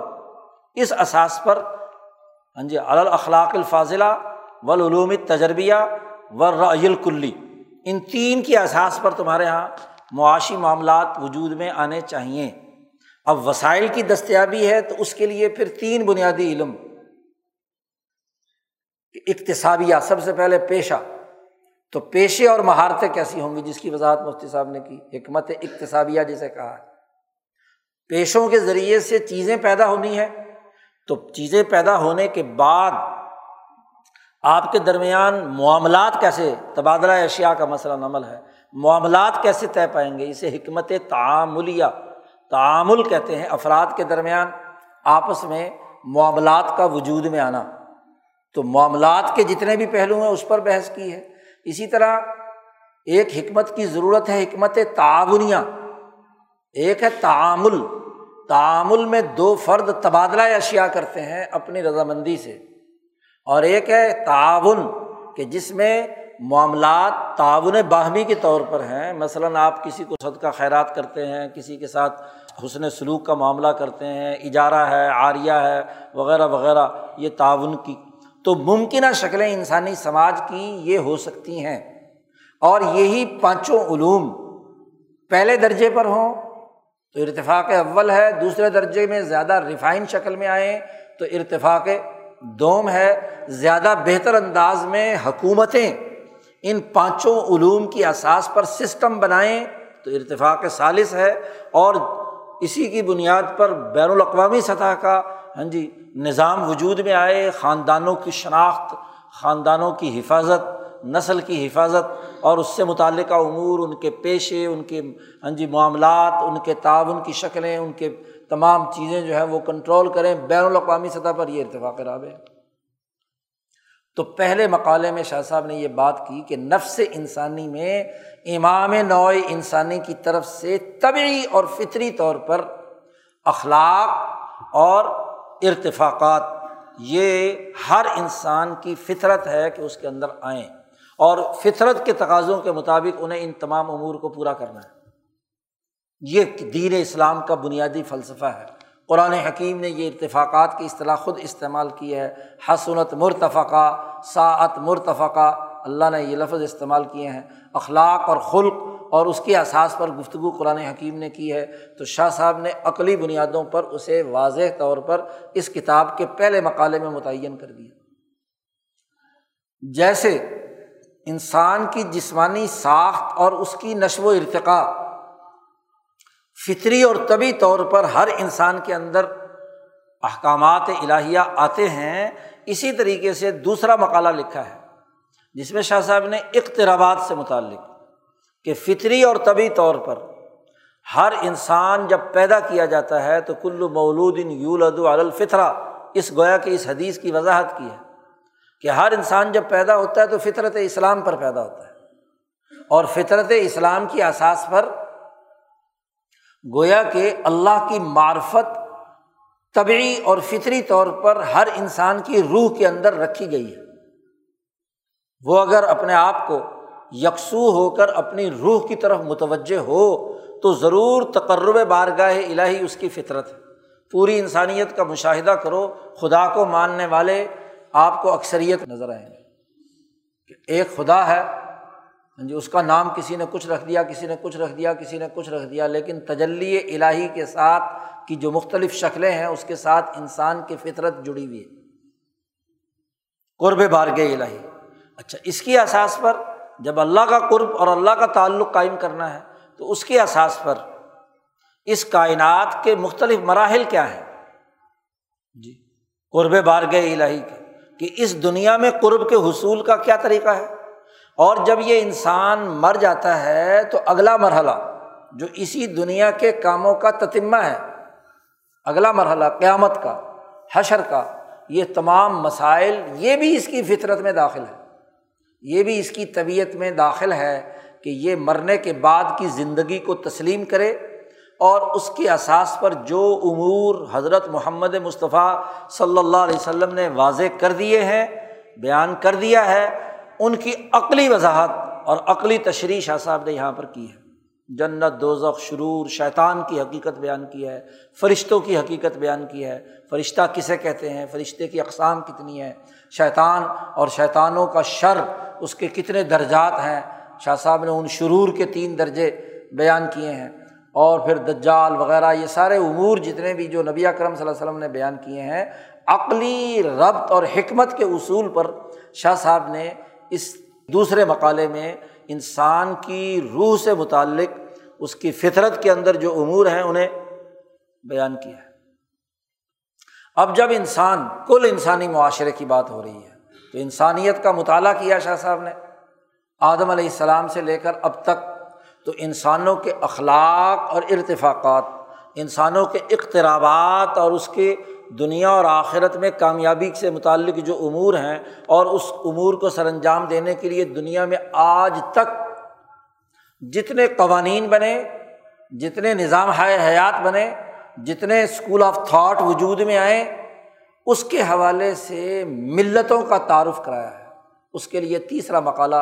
اس اساس پر ہاں جی الاخلاق الفاضلہ ولعلوم تجربیہ و رعیل کلی ان تین کی احساس پر تمہارے یہاں معاشی معاملات وجود میں آنے چاہئیں۔ اب وسائل کی دستیابی ہے تو اس کے لیے پھر تین بنیادی علم۔ اقتصابیہ، سب سے پہلے پیشہ۔ تو پیشے اور مہارتیں کیسی ہوں گی جس کی وضاحت مفتی صاحب نے کی؟ حکمت اقتصابیہ جسے کہا ہے۔ پیشوں کے ذریعے سے چیزیں پیدا ہونی ہے تو چیزیں پیدا ہونے کے بعد آپ کے درمیان معاملات کیسے، تبادلہ اشیا کا مسئلہ نمل ہے، معاملات کیسے طے پائیں گے؟ اسے حکمت تعاملیہ، تعامل کہتے ہیں افراد کے درمیان آپس میں معاملات کا وجود میں آنا۔ تو معاملات کے جتنے بھی پہلو ہیں اس پر بحث کی ہے۔ اسی طرح ایک حکمت کی ضرورت ہے حکمت تعاونیہ، ایک ہے تعامل۔ تعامل میں دو فرد تبادلہ اشیا کرتے ہیں اپنی رضامندی سے۔ اور ایک ہے تعاون، کہ جس میں معاملات تعاون باہمی کے طور پر ہیں۔ مثلاً آپ کسی کو صدقہ خیرات کرتے ہیں، کسی کے ساتھ حسن سلوک کا معاملہ کرتے ہیں، اجارہ ہے، عاریہ ہے، وغیرہ وغیرہ، یہ تعاون کی۔ تو ممکنہ شکلیں انسانی سماج کی یہ ہو سکتی ہیں۔ اور یہی پانچوں علوم پہلے درجے پر ہوں تو ارتفاق اول ہے، دوسرے درجے میں زیادہ ریفائن شکل میں آئیں، تو ارتفاق دوم ہے، زیادہ بہتر انداز میں حکومتیں ان پانچوں علوم کی اساس پر سسٹم بنائیں، تو ارتفاق ثالث ہے اور اسی کی بنیاد پر بین الاقوامی سطح کا ہاں جی نظام وجود میں آئے، خاندانوں کی شناخت، خاندانوں کی حفاظت نسل کی حفاظت اور اس سے متعلقہ امور، ان کے پیشے، ان کے ہاں جی معاملات، ان کے تعاون کی شکلیں، ان کے تمام چیزیں جو ہیں وہ کنٹرول کریں۔ بین الاقوامی سطح پر یہ اتفاق راب ہے۔ تو پہلے مقالے میں شاہ صاحب نے یہ بات کی کہ نفس انسانی میں، امام نوع انسانی کی طرف سے طبعی اور فطری طور پر اخلاق اور ارتفاقات، یہ ہر انسان کی فطرت ہے کہ اس کے اندر آئیں۔ اور فطرت کے تقاضوں کے مطابق انہیں ان تمام امور کو پورا کرنا ہے۔ یہ دین اسلام کا بنیادی فلسفہ ہے۔ قرآن حکیم نے یہ اتفاقات کی اصطلاح خود استعمال کی ہے۔ حسنت مرتفقہ، ساعت مرتفقہ، اللہ نے یہ لفظ استعمال کیے ہیں۔ اخلاق اور خلق اور اس کے احساس پر گفتگو قرآن حکیم نے کی ہے۔ تو شاہ صاحب نے عقلی بنیادوں پر اسے واضح طور پر اس کتاب کے پہلے مقالے میں متعین کر دیا۔ جیسے انسان کی جسمانی ساخت اور اس کی نشو و ارتقاء۔ فطری اور طبی طور پر ہر انسان کے اندر احکامات الہیہ آتے ہیں۔ اسی طریقے سے دوسرا مقالہ لکھا ہے، جس میں شاہ صاحب نے اقترابات سے متعلق کہ فطری اور طبی طور پر ہر انسان جب پیدا کیا جاتا ہے تو کلو مولود یولد الفطرہ۔ اس گویا کہ اس حدیث کی وضاحت کی ہے۔ کہ ہر انسان جب پیدا ہوتا ہے تو فطرت اسلام پر پیدا ہوتا ہے۔ اور فطرت اسلام کی اثاث پر گویا کہ اللہ کی معرفت طبعی اور فطری طور پر ہر انسان کی روح کے اندر رکھی گئی ہے۔ وہ اگر اپنے آپ کو یکسو ہو کر اپنی روح کی طرف متوجہ ہو تو ضرور تقرب بارگاہ الہی اس کی فطرت ہے۔ پوری انسانیت کا مشاہدہ کرو، خدا کو ماننے والے آپ کو اکثریت نظر آئیں گے کہ ایک خدا ہے ہاں جی اس کا نام کسی نے کچھ رکھ دیا، کسی نے کچھ رکھ دیا، کسی نے کچھ رکھ دیا، لیکن تجلی الہی کے ساتھ کی جو مختلف شکلیں ہیں، اس کے ساتھ انسان کی فطرت جڑی ہوئی ہے۔ قرب بارگ الہی۔ اچھا اس کی احساس پر جب اللہ کا قرب اور اللہ کا تعلق قائم کرنا ہے، تو اس کے احساس پر اس کائنات کے مختلف مراحل کیا ہیں؟ جی قرب بارگ الہی کے۔ کہ اس دنیا میں قرب کے حصول کا کیا طریقہ ہے؟ اور جب یہ انسان مر جاتا ہے تو اگلا مرحلہ جو اسی دنیا کے کاموں کا تتمہ ہے، اگلا مرحلہ قیامت کا، حشر کا، یہ تمام مسائل یہ بھی اس کی فطرت میں داخل ہے یہ بھی اس کی طبیعت میں داخل ہے کہ یہ مرنے کے بعد کی زندگی کو تسلیم کرے۔ اور اس کے اثاث پر جو امور حضرت محمد مصطفیٰ صلی اللہ علیہ وسلم نے واضح کر دیے ہیں، بیان کر دیا ہے، ان کی عقلی وضاحت اور عقلی تشریح شاہ صاحب نے یہاں پر کی ہے۔ جنت، دوزخ، شرور، شیطان کی حقیقت بیان کی ہے، فرشتوں کی حقیقت بیان کی ہے۔ فرشتہ کسے کہتے ہیں؟ فرشتے کی اقسام کتنی ہے شیطان اور شیطانوں کا شر اس کے کتنے درجات ہیں؟ شاہ صاحب نے ان شرور کے تین درجے بیان کیے ہیں۔ اور پھر دجال وغیرہ، یہ سارے امور جتنے بھی جو نبی اکرم صلی اللہ علیہ وسلم نے بیان کیے ہیں، عقلی ربط اور حکمت کے اصول پر شاہ صاحب نے اس دوسرے مقالے میں انسان کی روح سے متعلق، اس کی فطرت کے اندر جو امور ہیں، انہیں بیان کیا ہے۔ اب جب انسان، کل انسانی معاشرے کی بات ہو رہی ہے، تو انسانیت کا مطالعہ کیا شاہ صاحب نے؟ آدم علیہ السلام سے لے کر اب تک تو انسانوں کے اخلاق اور ارتفاقات، انسانوں کے اقترابات اور اس کے دنیا اور آخرت میں کامیابی سے متعلق جو امور ہیں اور اس امور کو سر انجام دینے کے لیے دنیا میں آج تک جتنے قوانین بنے، جتنے نظام ہائے حیات بنے، جتنے اسکول آف تھاٹ وجود میں آئے، اس کے حوالے سے ملتوں کا تعارف کرایا ہے۔ اس کے لیے تیسرا مقالہ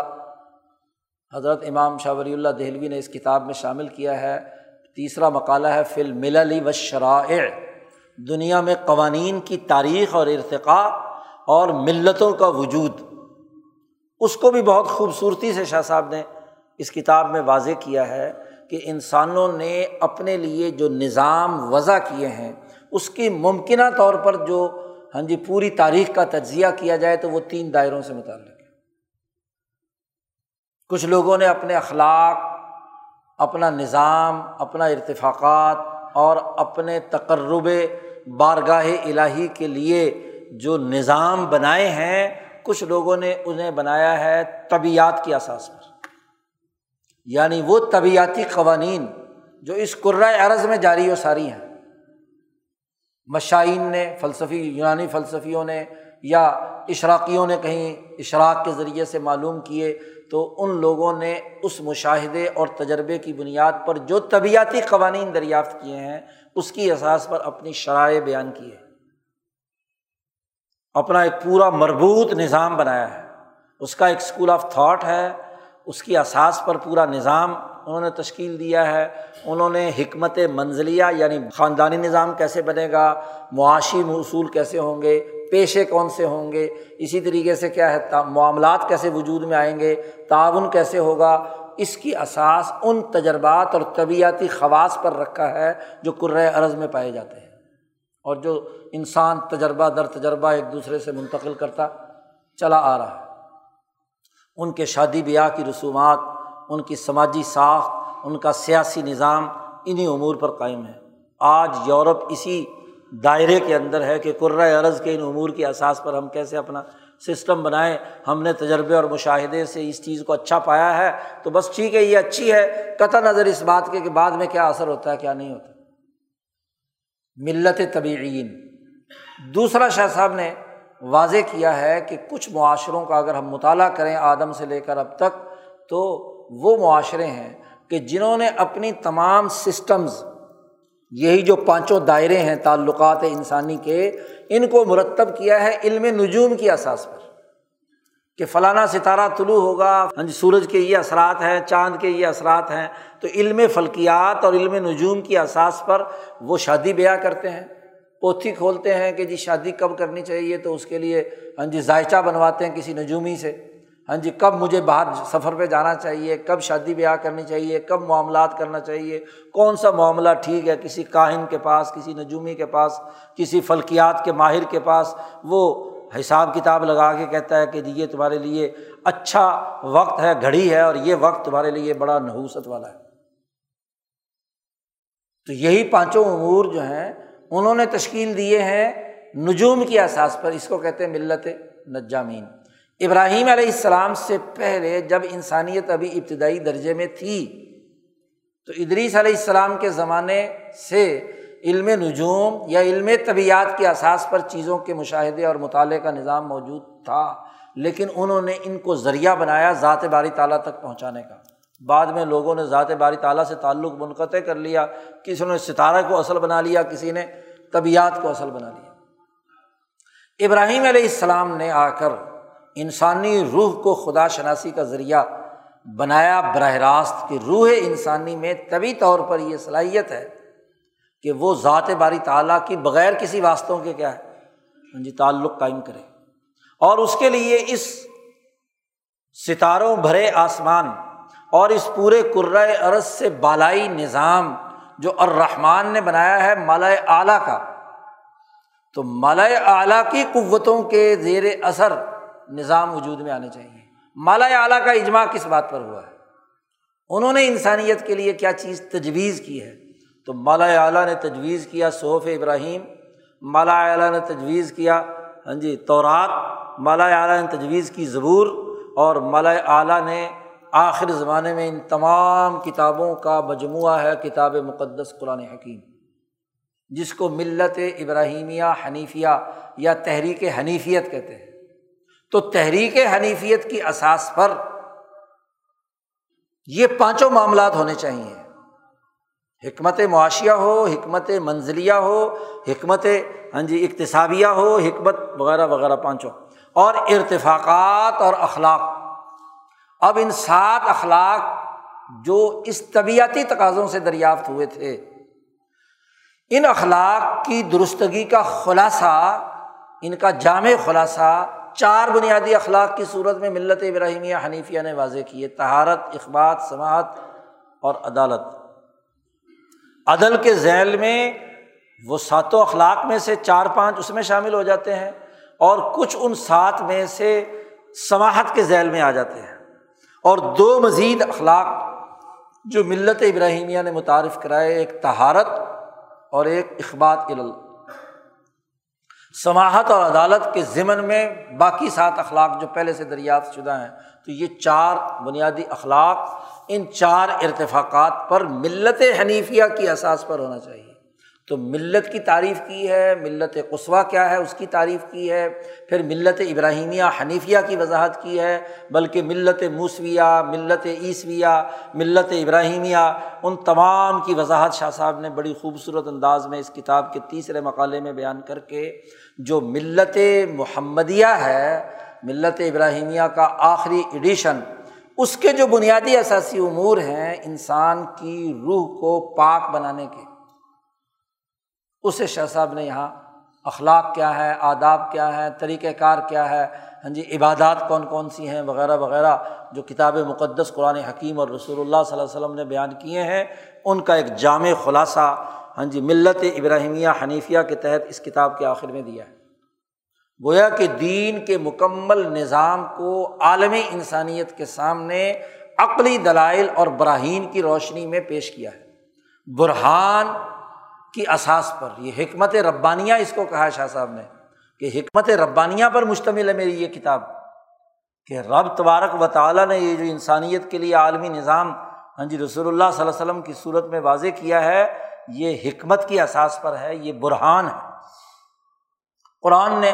حضرت امام شاہ ولی اللہ دہلوی نے اس کتاب میں شامل کیا ہے۔ تیسرا مقالہ ہے، فل مللی و شرائع دنیا میں قوانین کی تاریخ اور ارتقاء اور ملتوں کا وجود۔ اس کو بھی بہت خوبصورتی سے شاہ صاحب نے اس کتاب میں واضح کیا ہے کہ انسانوں نے اپنے لیے جو نظام وضع کیے ہیں، اس کی ممکنہ طور پر جو ہاں جی پوری تاریخ کا تجزیہ کیا جائے تو وہ تین دائروں سے متعلق۔ کچھ لوگوں نے اپنے اخلاق، اپنا نظام، اپنا ارتفاقات اور اپنے تقرب بارگاہ الہی کے لیے جو نظام بنائے ہیں، کچھ لوگوں نے انہیں بنایا ہے طبیعت کی اثاث پر۔ یعنی وہ طبیعتی قوانین جو اس قرۂۂ عرض میں جاری و ساری ہیں۔ مشائین نے، فلسفی، یونانی فلسفیوں نے یا اشراقیوں نے کہیں اشراق کے ذریعے سے معلوم کیے تو ان لوگوں نے اس مشاہدے اور تجربے کی بنیاد پر جو طبیعتی قوانین دریافت کیے ہیں، اس کی احساس پر اپنی شرائع بیان کی ہے اپنا ایک پورا مربوط نظام بنایا ہے۔ اس کا ایک اسکول آف تھاٹ ہے۔ اس کی اساس پر پورا نظام انہوں نے تشکیل دیا ہے۔ انہوں نے حکمت منزلیہ یعنی خاندانی نظام کیسے بنے گا؟ معاشی اصول کیسے ہوں گے؟ پیشے کون سے ہوں گے؟ اسی طریقے سے کیا ہے؟ معاملات کیسے وجود میں آئیں گے؟ تعاون کیسے ہوگا؟ اس کی اساس ان تجربات اور طبیعتی خواص پر رکھا ہے جو کرۂ ارض میں پائے جاتے ہیں۔ اور جو انسان تجربہ در تجربہ ایک دوسرے سے منتقل کرتا چلا آ رہا ہے۔ ان کے شادی بیاہ کی رسومات، ان کی سماجی ساخت ان کا سیاسی نظام انہیں امور پر قائم ہے۔ آج یورپ اسی دائرے کے اندر ہے کہ کرۂ ارض کے ان امور کی احساس پر ہم کیسے اپنا سسٹم بنائیں۔ ہم نے تجربے اور مشاہدے سے اس چیز کو اچھا پایا ہے۔ تو بس ٹھیک ہے، یہ اچھی ہے۔ قطع نظر اس بات کے کہ بعد میں کیا اثر ہوتا ہے، کیا نہیں ہوتا۔ ملت طبعین دوسرا شاہ صاحب نے واضح کیا ہے کہ کچھ معاشروں کا اگر ہم مطالعہ کریں آدم سے لے کر اب تک، تو وہ معاشرے ہیں کہ جنہوں نے اپنی تمام سسٹمز یہی جو پانچوں دائرے ہیں تعلقات انسانی کے، ان کو مرتب کیا ہے علم نجوم کی اساس پر، کہ فلانا ستارہ طلوع ہوگا ہاں جی سورج کے یہ اثرات ہیں، چاند کے یہ اثرات ہیں، تو علم فلکیات اور علم نجوم کی اساس پر وہ شادی بیاہ کرتے ہیں، پوتھی کھولتے ہیں کہ جی شادی کب کرنی چاہیے، تو اس کے لیے ہاں جی ذائچہ بنواتے ہیں کسی نجومی سے۔ ہاں جی کب مجھے باہر سفر پہ جانا چاہیے؟ کب شادی بیاہ کرنی چاہیے؟ کب معاملات کرنا چاہیے؟ کون سا معاملہ ٹھیک ہے کسی کاہن کے پاس، کسی نجومی کے پاس، کسی فلکیات کے ماہر کے پاس؟ وہ حساب کتاب لگا کے کہتا ہے کہ جی، یہ تمہارے لیے اچھا وقت ہے، گھڑی ہے اور یہ وقت تمہارے لیے بڑا نحوست والا ہے۔ تو یہی پانچوں امور جو ہیں، انہوں نے تشکیل دیے ہیں نجوم کی احساس پر۔ اس کو کہتے ہیں ملت نجامین۔ ابراہیم علیہ السلام سے پہلے جب انسانیت ابھی ابتدائی درجے میں تھی، تو ادریس علیہ السلام کے زمانے سے علم نجوم یا علم طبیعت کے اساس پر چیزوں کے مشاہدے اور مطالعے کا نظام موجود تھا، لیکن انہوں نے ان کو ذریعہ بنایا ذات باری تعالیٰ تک پہنچانے کا۔ بعد میں لوگوں نے ذات باری تعالیٰ سے تعلق منقطع کر لیا، کسی نے ستارہ کو اصل بنا لیا، کسی نے طبیعت کو اصل بنا لیا۔ ابراہیم علیہ السلام نے آ کر انسانی روح کو خدا شناسی کا ذریعہ بنایا براہ راست کہ روح انسانی میں طبی طور پر یہ صلاحیت ہے کہ وہ ذات باری تعالیٰ کی بغیر کسی واسطوں کے کیا ہے؟ ہاں جی تعلق قائم کرے۔ اور اس کے لیے اس ستاروں بھرے آسمان اور اس پورے کرۂ ارض سے بالائی نظام جو الرحمان نے بنایا ہے مالا اعلیٰ کا، تو مالا اعلیٰ کی قوتوں کے زیر اثر نظام وجود میں آنے چاہیے۔ مالا اعلیٰ کا اجماع کس بات پر ہوا ہے؟ انہوں نے انسانیت کے لیے کیا چیز تجویز کی ہے؟ تو مالا اعلیٰ نے تجویز کیا صوف ابراہیم مالا اعلیٰ نے تجویز کیا ہاں جی تورات مالا اعلیٰ نے تجویز کی ضبور اور مالا اعلیٰ نے آخر زمانے میں ان تمام کتابوں کا مجموعہ ہے، کتاب مقدس قرآن حکیم، جس کو ملت ابراہیمیہ حنیفیہ یا تحریک حنیفیت کہتے ہیں۔ تو تحریک حنیفیت کی اساس پر یہ پانچوں معاملات ہونے چاہیے۔ حکمت معاشیہ ہو، حکمت منزلیہ ہو، حکمت ہاں جی اقتصابیہ ہو، حکمت وغیرہ وغیرہ پانچوں۔ اور ارتفاقات اور اخلاق۔ اب ان سات اخلاق جو اس طبیعتی تقاضوں سے دریافت ہوئے تھے، ان اخلاق کی درستگی کا خلاصہ، ان کا جامع خلاصہ چار بنیادی اخلاق کی صورت میں ملت ابراہیمیہ حنیفیہ نے واضح کیے تہارت اخبات، سماعت اور عدالت۔ عدل کے ذیل میں وہ ساتوں اخلاق میں سے چار پانچ اس میں شامل ہو جاتے ہیں اور کچھ ان سات میں سے سماہت کے ذیل میں آ جاتے ہیں۔ اور دو مزید اخلاق جو ملت ابراہیمیہ نے متعارف کرائے، ایک تہارت اور ایک اخبات سماحت اور عدالت کے ضمن میں باقی سات اخلاق جو پہلے سے دریافت شدہ ہیں، تو یہ چار بنیادی اخلاق ان چار ارتفاقات پر ملت حنیفیہ کی اساس پر ہونا چاہیے۔ تو ملت کی تعریف کی ہے، ملت قصوہ کیا ہے، اس کی تعریف کی ہے، پھر ملت ابراہیمیہ، حنیفیہ کی وضاحت کی ہے، بلکہ ملت موسویہ، ملت عیسویہ، ملت ابراہیمیہ، ان تمام کی وضاحت شاہ صاحب نے بڑی خوبصورت انداز میں اس کتاب کے تیسرے مقالے میں بیان کر کے جو ملت محمدیہ ہے، ملت ابراہیمیہ کا آخری ایڈیشن اس کے جو بنیادی اثاثی امور ہیں انسان کی روح کو پاک بنانے کے۔ اسے شاہ صاحب نے یہاں اخلاق کیا ہے، آداب کیا ہے طریقۂ کار کیا ہے ہاں جی عبادات کون کون سی ہیں وغیرہ وغیرہ جو کتاب مقدس قرآن حکیم اور رسول اللہ صلی اللہ علیہ وسلم نے بیان کیے ہیں، ان کا ایک جامع خلاصہ ہاں جی ملت ابراہیمیہ حنیفیہ کے تحت اس کتاب کے آخر میں دیا ہے۔ گویا کہ دین کے مکمل نظام کو عالمی انسانیت کے سامنے عقلی دلائل اور براہین کی روشنی میں پیش کیا ہے۔ برہان کی اساس پر، یہ حکمت ربانیہ اس کو کہا شاہ صاحب نے، کہ حکمت ربانیہ پر مشتمل ہے میری یہ کتاب، کہ رب تبارک و تعالیٰ نے یہ جو انسانیت کے لیے عالمی نظام ہاں جی رسول اللہ صلی اللہ علیہ وسلم کی صورت میں واضح کیا ہے، یہ حکمت کی اساس پر ہے، یہ برہان ہے۔ قرآن نے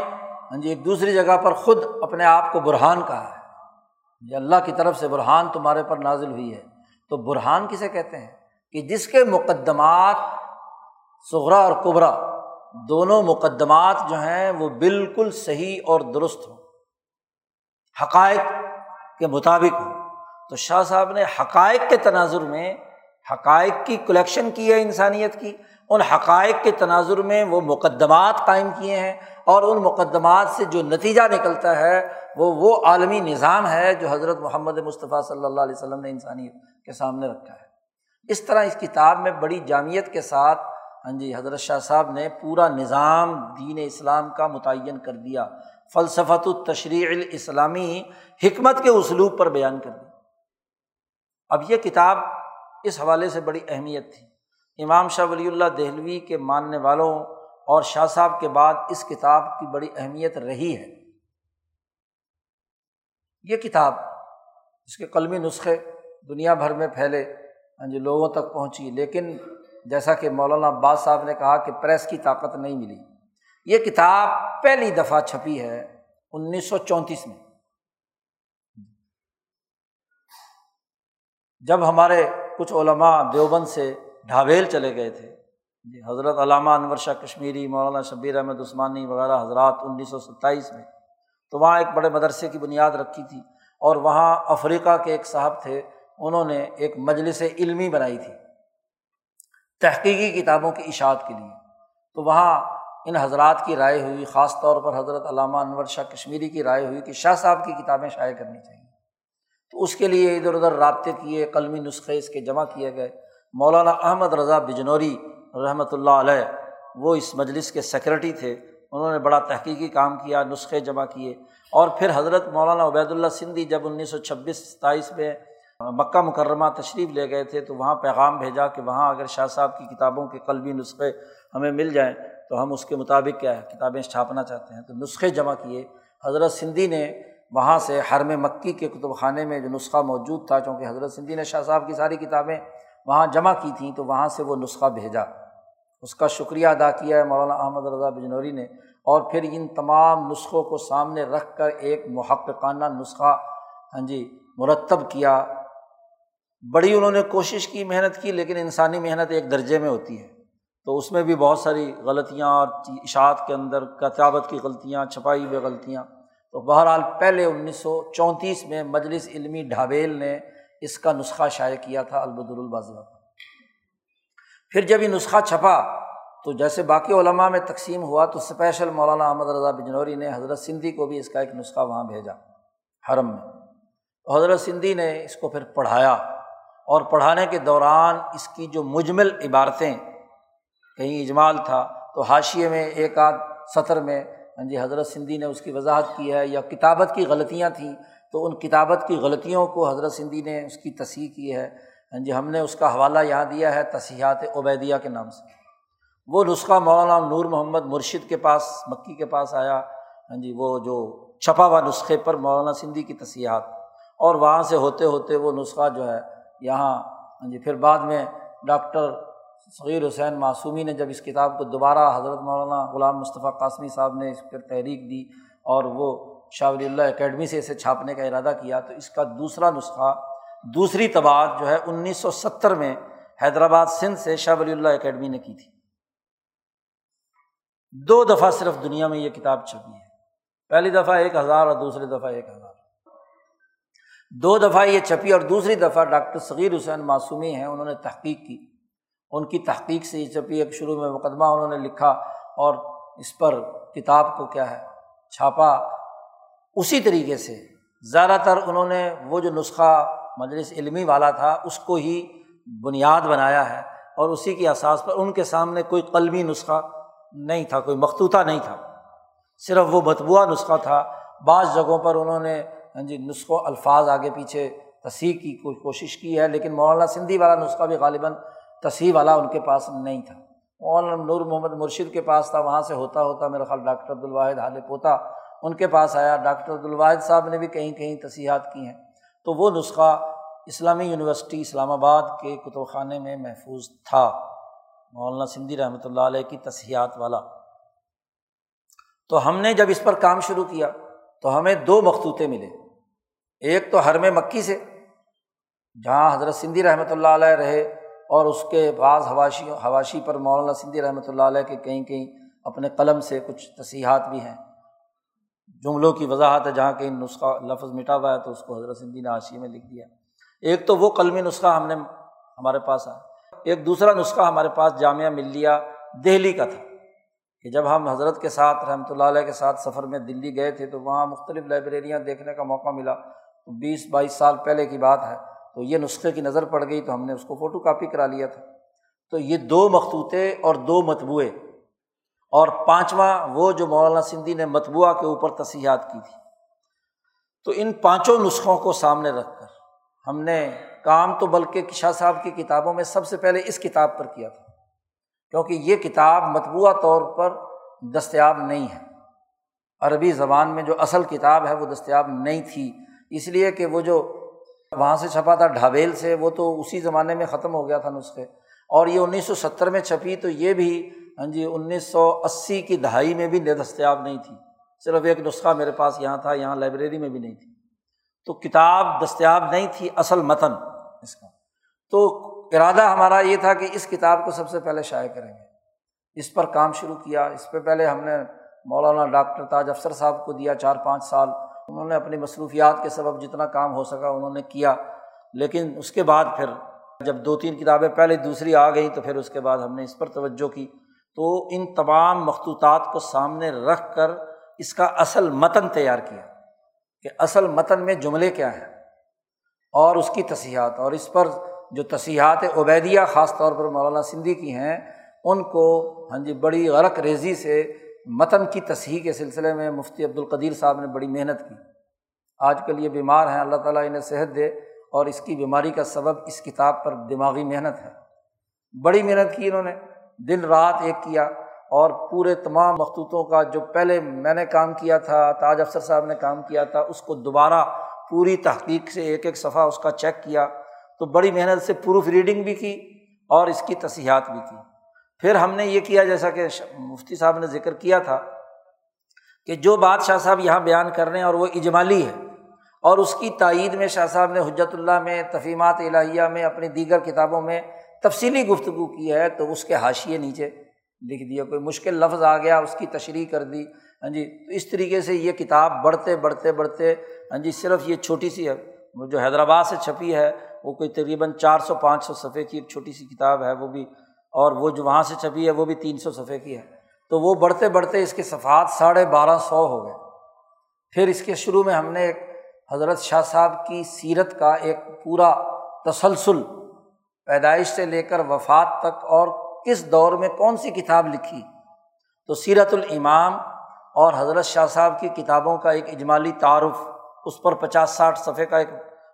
ہاں جی ایک دوسری جگہ پر خود اپنے آپ کو برہان کہا ہے۔ یہ اللہ کی طرف سے برہان تمہارے پر نازل ہوئی ہے۔ تو برہان کسے کہتے ہیں؟ کہ جس کے مقدمات سغرا اور قبرا دونوں مقدمات جو ہیں وہ بالکل صحیح اور درست ہوں۔ حقائق کے مطابق ہوں۔ تو شاہ صاحب نے حقائق کے تناظر میں، حقائق کی کلیکشن کی ہے انسانیت کی، ان حقائق کے تناظر میں وہ مقدمات قائم کیے ہیں اور ان مقدمات سے جو نتیجہ نکلتا ہے، وہ وہ عالمی نظام ہے جو حضرت محمد مصطفیٰ صلی اللہ علیہ وسلم نے انسانیت کے سامنے رکھا ہے۔ اس طرح اس کتاب میں بڑی جامعت کے ساتھ ہاں جی حضرت شاہ صاحب نے پورا نظام دین اسلام کا متعین کر دیا۔ فلسفت التشریع الاسلامی حکمت کے اسلوب پر بیان کر دی۔ اب یہ کتاب اس حوالے سے بڑی اہمیت تھی۔ امام شاہ ولی اللہ دہلوی کے ماننے والوں اور شاہ صاحب کے بعد اس کتاب کی بڑی اہمیت رہی ہے۔ یہ کتاب اس کے قلمی نسخے دنیا بھر میں پھیلے ہاں جی لوگوں تک پہنچی، لیکن جیسا کہ مولانا عباس صاحب نے کہا کہ پریس کی طاقت نہیں ملی۔ یہ کتاب پہلی دفعہ چھپی ہے انیس سو چونتیس میں۔ جب ہمارے کچھ علماء دیوبند سے ڈھاویل چلے گئے تھے جی حضرت علامہ انور شاہ کشمیری، مولانا شبیر احمد عثمانی وغیرہ حضرات انیس سو ستائیس میں۔ تو وہاں ایک بڑے مدرسے کی بنیاد رکھی تھی اور وہاں افریقہ کے ایک صاحب تھے، انہوں نے ایک مجلس علمی بنائی تھی۔ تحقیقی کتابوں کی اشاعت کے لیے۔ تو وہاں ان حضرات کی رائے ہوئی، خاص طور پر حضرت علامہ انور شاہ کشمیری کی رائے ہوئی کہ شاہ صاحب کی کتابیں شائع کرنی چاہیے۔ تو اس کے لیے ادھر ادھر رابطے کیے، قلمی نسخے اس کے جمع کیے گئے۔ مولانا احمد رضا بجنوری رحمۃ اللہ علیہ، وہ اس مجلس کے سیکرٹری تھے۔ انہوں نے بڑا تحقیقی کام کیا، نسخے جمع کیے۔ اور پھر حضرت مولانا عبید اللہ سندھی جب انیس سو چھبیس ستائیس میں مکہ مکرمہ تشریف لے گئے تھے تو وہاں پیغام بھیجا کہ وہاں اگر شاہ صاحب کی کتابوں کے قلبی نسخے ہمیں مل جائیں تو ہم اس کے مطابق کیا ہے، کتابیں چھاپنا چاہتے ہیں۔ تو نسخے جمع کیے۔ حضرت سندھی نے وہاں سے حرم مکی کے کتب خانے میں جو نسخہ موجود تھا، چونکہ حضرت سندھی نے شاہ صاحب کی ساری کتابیں وہاں جمع کی تھیں تو وہاں سے وہ نسخہ بھیجا۔ اس کا شکریہ ادا کیا ہے مولانا احمد رضا بجنوری نے۔ اور پھر ان تمام نسخوں کو سامنے رکھ کر ایک محققانہ نسخہ ہاں جی مرتب کیا۔ بڑی انہوں نے کوشش کی، محنت کی، لیکن انسانی محنت ایک درجے میں ہوتی ہے۔ تو اس میں بھی بہت ساری غلطیاں اور اشاعت کے اندر کتابت کی غلطیاں، چھپائی ہوئی غلطیاں۔ تو بہرحال پہلے انیس سو چونتیس میں مجلس علمی ڈھابیل نے اس کا نسخہ شائع کیا تھا البد الباض پھر جب یہ نسخہ چھپا، تو جیسے باقی علماء میں تقسیم ہوا، تو اسپیشل مولانا احمد رضا بجنوری نے حضرت سندھی کو بھی اس کا ایک نسخہ وہاں بھیجا، حرم میں۔ حضرت سندھی نے اس کو پھر پڑھایا۔ اور پڑھانے کے دوران اس کی جو مجمل عبارتیں، کہیں اجمال تھا، تو حاشیے میں ایک آدھ سطر میں ہاں جی حضرت سندھی نے اس کی وضاحت کی ہے یا کتابت کی غلطیاں تھیں، تو ان کتابت کی غلطیوں کو حضرت سندھی نے اس کی تصحیح کی ہے۔ ہاں جی ہم نے اس کا حوالہ یہاں دیا ہے تصحیحات عبیدیہ کے نام سے۔ وہ نسخہ مولانا نور محمد مرشد کے پاس، مکی کے پاس آیا۔ ہاں جی وہ جو چھپا ہوا نسخے پر مولانا سندھی کی تصحیحات۔ اور وہاں سے ہوتے ہوتے وہ نسخہ جو ہے یہاں ہاں جی پھر بعد میں ڈاکٹر صغیر حسین معصومی نے جب اس کتاب کو دوبارہ حضرت مولانا غلام مصطفیٰ قاسمی صاحب نے اس پر تحریک دی اور وہ شاہ ولی اللہ اکیڈمی سے اسے چھاپنے کا ارادہ کیا، تو اس کا دوسرا نسخہ، دوسری تباد جو ہے انیس سو ستر میں حیدرآباد سندھ سے شاہ ولی اللہ اکیڈمی نے کی تھی۔ دو دفعہ صرف دنیا میں یہ کتاب چھپی ہے۔ پہلی دفعہ ایک ہزار اور دوسری دفعہ ایک ہزار۔ دو دفعہ یہ چھپی اور دوسری دفعہ ڈاکٹر صغیر حسین معصومی ہیں، انہوں نے تحقیق کی۔ ان کی تحقیق سے یہ چھپی ایک شروع میں مقدمہ انہوں نے لکھا اور اس پر کتاب کو کیا ہے، چھاپا۔ اسی طریقے سے زیادہ تر انہوں نے وہ جو نسخہ مجلس علمی والا اس اس کو ہی بنیاد بنایا ہے اور اسی کی اساس پر ان کے سامنے کوئی قلمی نسخہ نہیں تھا، کوئی مختوطہ نہیں تھا۔ صرف وہ متبوعہ نسخہ تھا۔ بعض جگہوں پر انہوں نے ہاں جی نسخوں، الفاظ آگے پیچھے تصحیح کی کوئی کوشش کی ہے، لیکن مولانا سندھی والا نسخہ بھی غالباً تصحیح والا ان کے پاس نہیں تھا۔ مولانا نور محمد مرشد کے پاس تھا، وہاں سے ہوتا ہوتا میرا خیال ڈاکٹر عبدالواحد حال پوتا ان کے پاس آیا۔ ڈاکٹر عبدالواحد صاحب نے بھی کہیں کہیں تصحیحات کی ہیں۔ تو وہ نسخہ اسلامی یونیورسٹی اسلام آباد کے کتب خانے میں محفوظ تھا۔ مولانا سندھی رحمۃ اللہ علیہ کی تصحیحات والا۔ تو ہم نے جب اس پر کام شروع کیا، تو ہمیں دو مخطوطے ملے۔ ایک تو حرم مکی سے، جہاں حضرت سندھی رحمۃ اللہ علیہ رہے اور اس کے بعض حواشی حواشی پر مولانا سندھی رحمۃ اللہ علیہ کے کہیں کہیں اپنے قلم سے کچھ تصحیحات بھی ہیں۔ جملوں کی وضاحت ہے، جہاں کہیں نسخہ لفظ مٹا ہوا ہے تو اس کو حضرت سندھی نے حاشی میں لکھ دیا۔ ایک تو وہ قلمی نسخہ ہم نے ہمارے پاس آیا۔ ایک دوسرا نسخہ ہمارے پاس جامعہ ملیہ دہلی کا تھا کہ جب ہم حضرت کے ساتھ، رحمۃ اللہ علیہ کے ساتھ سفر میں دلی گئے تھے تو وہاں مختلف لائبریریاں دیکھنے کا موقع ملا۔ تو بیس بائیس سال پہلے کی بات ہے، تو یہ نسخے کی نظر پڑ گئی تو ہم نے اس کو فوٹو کاپی کرا لیا تھا۔ تو یہ دو مخطوطے اور دو متبوئے اور پانچواں وہ جو مولانا سندھی نے متبوعہ کے اوپر تصحیحات کی تھی۔ تو ان پانچوں نسخوں کو سامنے رکھ کر ہم نے کام تو بلکہ شاہ صاحب کی کتابوں میں سب سے پہلے اس کتاب پر کیا تھا۔ کیونکہ یہ کتاب متبوعہ طور پر دستیاب نہیں ہے۔ عربی زبان میں جو اصل کتاب ہے وہ دستیاب نہیں تھی۔ اس لیے کہ وہ جو وہاں سے چھپا تھا ڈھابیل سے، وہ تو اسی زمانے میں ختم ہو گیا تھا نسخے۔ اور یہ انیس سو ستر میں چھپی تو یہ بھی ہاں جی انیس سو اسی کی دہائی میں بھی دستیاب نہیں تھی۔ صرف ایک نسخہ میرے پاس یہاں تھا، یہاں لائبریری میں بھی نہیں تھی۔ تو کتاب دستیاب نہیں تھی اصل متن اس کا۔ تو ارادہ ہمارا یہ تھا کہ اس کتاب کو سب سے پہلے شائع کریں گے۔ اس پر کام شروع کیا۔ اس پہ پہلے ہم نے مولانا ڈاکٹر تاج افسر صاحب کو دیا چار پانچ سال۔ انہوں نے اپنی مصروفیات کے سبب جتنا کام ہو سکا انہوں نے کیا، لیکن اس کے بعد پھر جب دو تین کتابیں پہلے دوسری آ گئیں تو پھر اس کے بعد ہم نے اس پر توجہ کی۔ تو ان تمام مخطوطات کو سامنے رکھ کر اس کا اصل متن تیار کیا کہ اصل متن میں جملے کیا ہیں اور اس کی تصحیحات۔ اور اس پر جو تصحیحات عبیدیہ خاص طور پر مولانا سندھی کی ہیں، ان کو ہاں جی بڑی غرق ریزی سے متن کی تصحیح کے سلسلے میں مفتی عبد القدیر صاحب نے بڑی محنت کی۔ آج کل یہ بیمار ہیں، اللہ تعالیٰ انہیں صحت دے اور اس کی بیماری کا سبب اس کتاب پر دماغی محنت ہے۔ بڑی محنت کی انہوں نے، دن رات ایک کیا اور پورے تمام مخطوطوں کا جو پہلے میں نے کام کیا تھا، تاج افسر صاحب نے کام کیا تھا، اس کو دوبارہ پوری تحقیق سے ایک ایک صفحہ اس کا چیک کیا۔ تو بڑی محنت سے پروف ریڈنگ بھی کی اور اس کی تصحیحات بھی کی۔ پھر ہم نے یہ کیا، جیسا کہ مفتی صاحب نے ذکر کیا تھا کہ جو بات شاہ صاحب یہاں بیان کر رہے ہیں اور وہ اجمالی ہے اور اس کی تائید میں شاہ صاحب نے حجرت اللہ میں تفیمات الہیہ میں، اپنی دیگر کتابوں میں تفصیلی گفتگو کی ہے تو اس کے حاشیے نیچے لکھ دیا، کوئی مشکل لفظ آ گیا، اس کی تشریح کر دی۔ ہاں جی تو اس طریقے سے یہ کتاب بڑھتے بڑھتے بڑھتے ہاں جی صرف یہ چھوٹی سی ہے جو حیدرآباد سے چھپی ہے، وہ کوئی تقریباً چار سو، پانچ سو صفحے کی ایک چھوٹی سی کتاب ہے، وہ بھی اور وہ جو وہاں سے چھپی ہے وہ بھی تین سو صفحے کی ہے۔ تو وہ بڑھتے بڑھتے اس کے صفحات ساڑھے بارہ سو ہو گئے۔ پھر اس کے شروع میں ہم نے ایک حضرت شاہ صاحب کی سیرت کا ایک پورا تسلسل پیدائش سے لے کر وفات تک اور کس دور میں کون سی کتاب لکھی۔ تو سیرت الامام اور حضرت شاہ صاحب کی کتابوں کا ایک اجمالی تعارف، اس پر پچاس ساٹھ صفحے کا ایک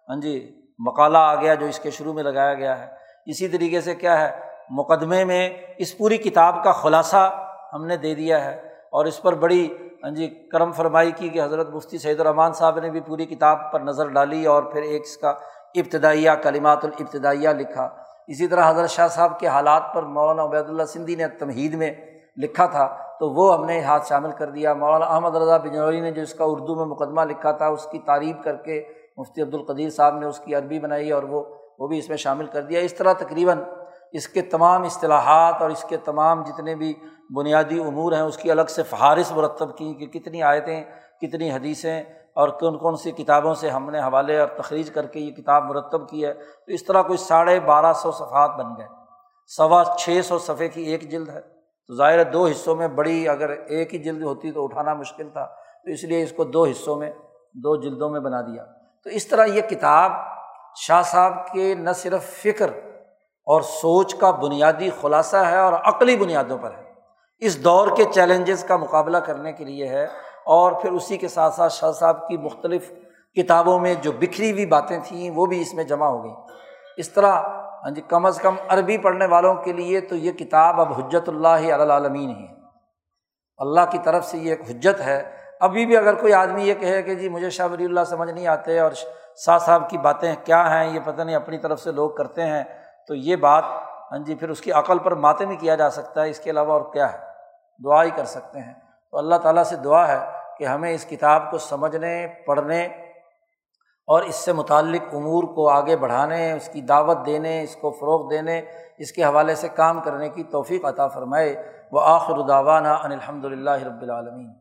ہاں جی مقالہ آ گیا جو اس کے شروع میں لگایا گیا ہے۔ اسی طریقے سے کیا ہے؟ مقدمے میں اس پوری کتاب کا خلاصہ ہم نے دے دیا ہے اور اس پر بڑی ہاں جی کرم فرمائی کی کہ حضرت مفتی سعید الرحمان صاحب نے بھی پوری کتاب پر نظر ڈالی اور پھر ایک اس کا ابتدائیہ کلمات الابتدائیہ لکھا۔ اسی طرح حضرت شاہ صاحب کے حالات پر مولانا عبید اللہ سندھی نے تمہید میں لکھا تھا تو وہ ہم نے ہاتھ شامل کر دیا۔ مولانا احمد رضا بجنوری نے جو اس کا اردو میں مقدمہ لکھا تھا، اس کی تعریف کر کے مفتی عبدالقدیر صاحب نے اس کی عربی بنائی اور وہ وہ بھی اس میں شامل کر دیا۔ اس طرح تقریباً اس کے تمام اصطلاحات اور اس کے تمام جتنے بھی بنیادی امور ہیں، اس کی الگ سے فہارست مرتب کی کہ کتنی آیتیں، کتنی حدیثیں اور کون کون سی کتابوں سے ہم نے حوالے اور تخریج کر کے یہ کتاب مرتب کی ہے۔ تو اس طرح کوئی ساڑھے بارہ سو صفحات بن گئے۔ سوا چھ سو صفحے کی ایک جلد ہے۔ تو ظاہر ہے دو حصوں میں بڑی اگر ایک ہی جلد ہوتی تو اٹھانا مشکل تھا۔ تو اس لیے اس کو دو حصوں میں، دو جلدوں میں بنا دیا۔ تو اس طرح یہ کتاب شاہ صاحب کے نہ صرف فکر اور سوچ کا بنیادی خلاصہ ہے اور عقلی بنیادوں پر ہے۔ اس دور کے چیلنجز کا مقابلہ کرنے کے لیے ہے اور پھر اسی کے ساتھ ساتھ شاہ صاحب کی مختلف کتابوں میں جو بکھری ہوئی باتیں تھیں وہ بھی اس میں جمع ہو گئیں۔ اس طرح ہاں جی کم از کم عربی پڑھنے والوں کے لیے تو یہ کتاب اب حجت اللہ علامین ہی ہے۔ اللہ کی طرف سے یہ ایک حجت ہے۔ ابھی بھی اگر کوئی آدمی یہ کہے کہ جی مجھے شاہ ولی اللہ سمجھ نہیں آتے اور شاہ صاحب کی باتیں کیا ہیں، یہ پتہ نہیں اپنی طرف سے لوگ کرتے ہیں۔ تو یہ بات ہاں جی پھر اس کی عقل پر ماتیں بھی کیا جا سکتا ہے، اس کے علاوہ اور کیا ہے؟ دعا ہی کر سکتے ہیں۔ تو اللہ تعالیٰ سے دعا ہے کہ ہمیں اس کتاب کو سمجھنے، پڑھنے اور اس سے متعلق امور کو آگے بڑھانے، اس کی دعوت دینے، اس کو فروغ دینے، اس کے حوالے سے کام کرنے کی توفیق عطا فرمائے۔ وہ آخر داوانہ ان الحمد للہ رب العالمین۔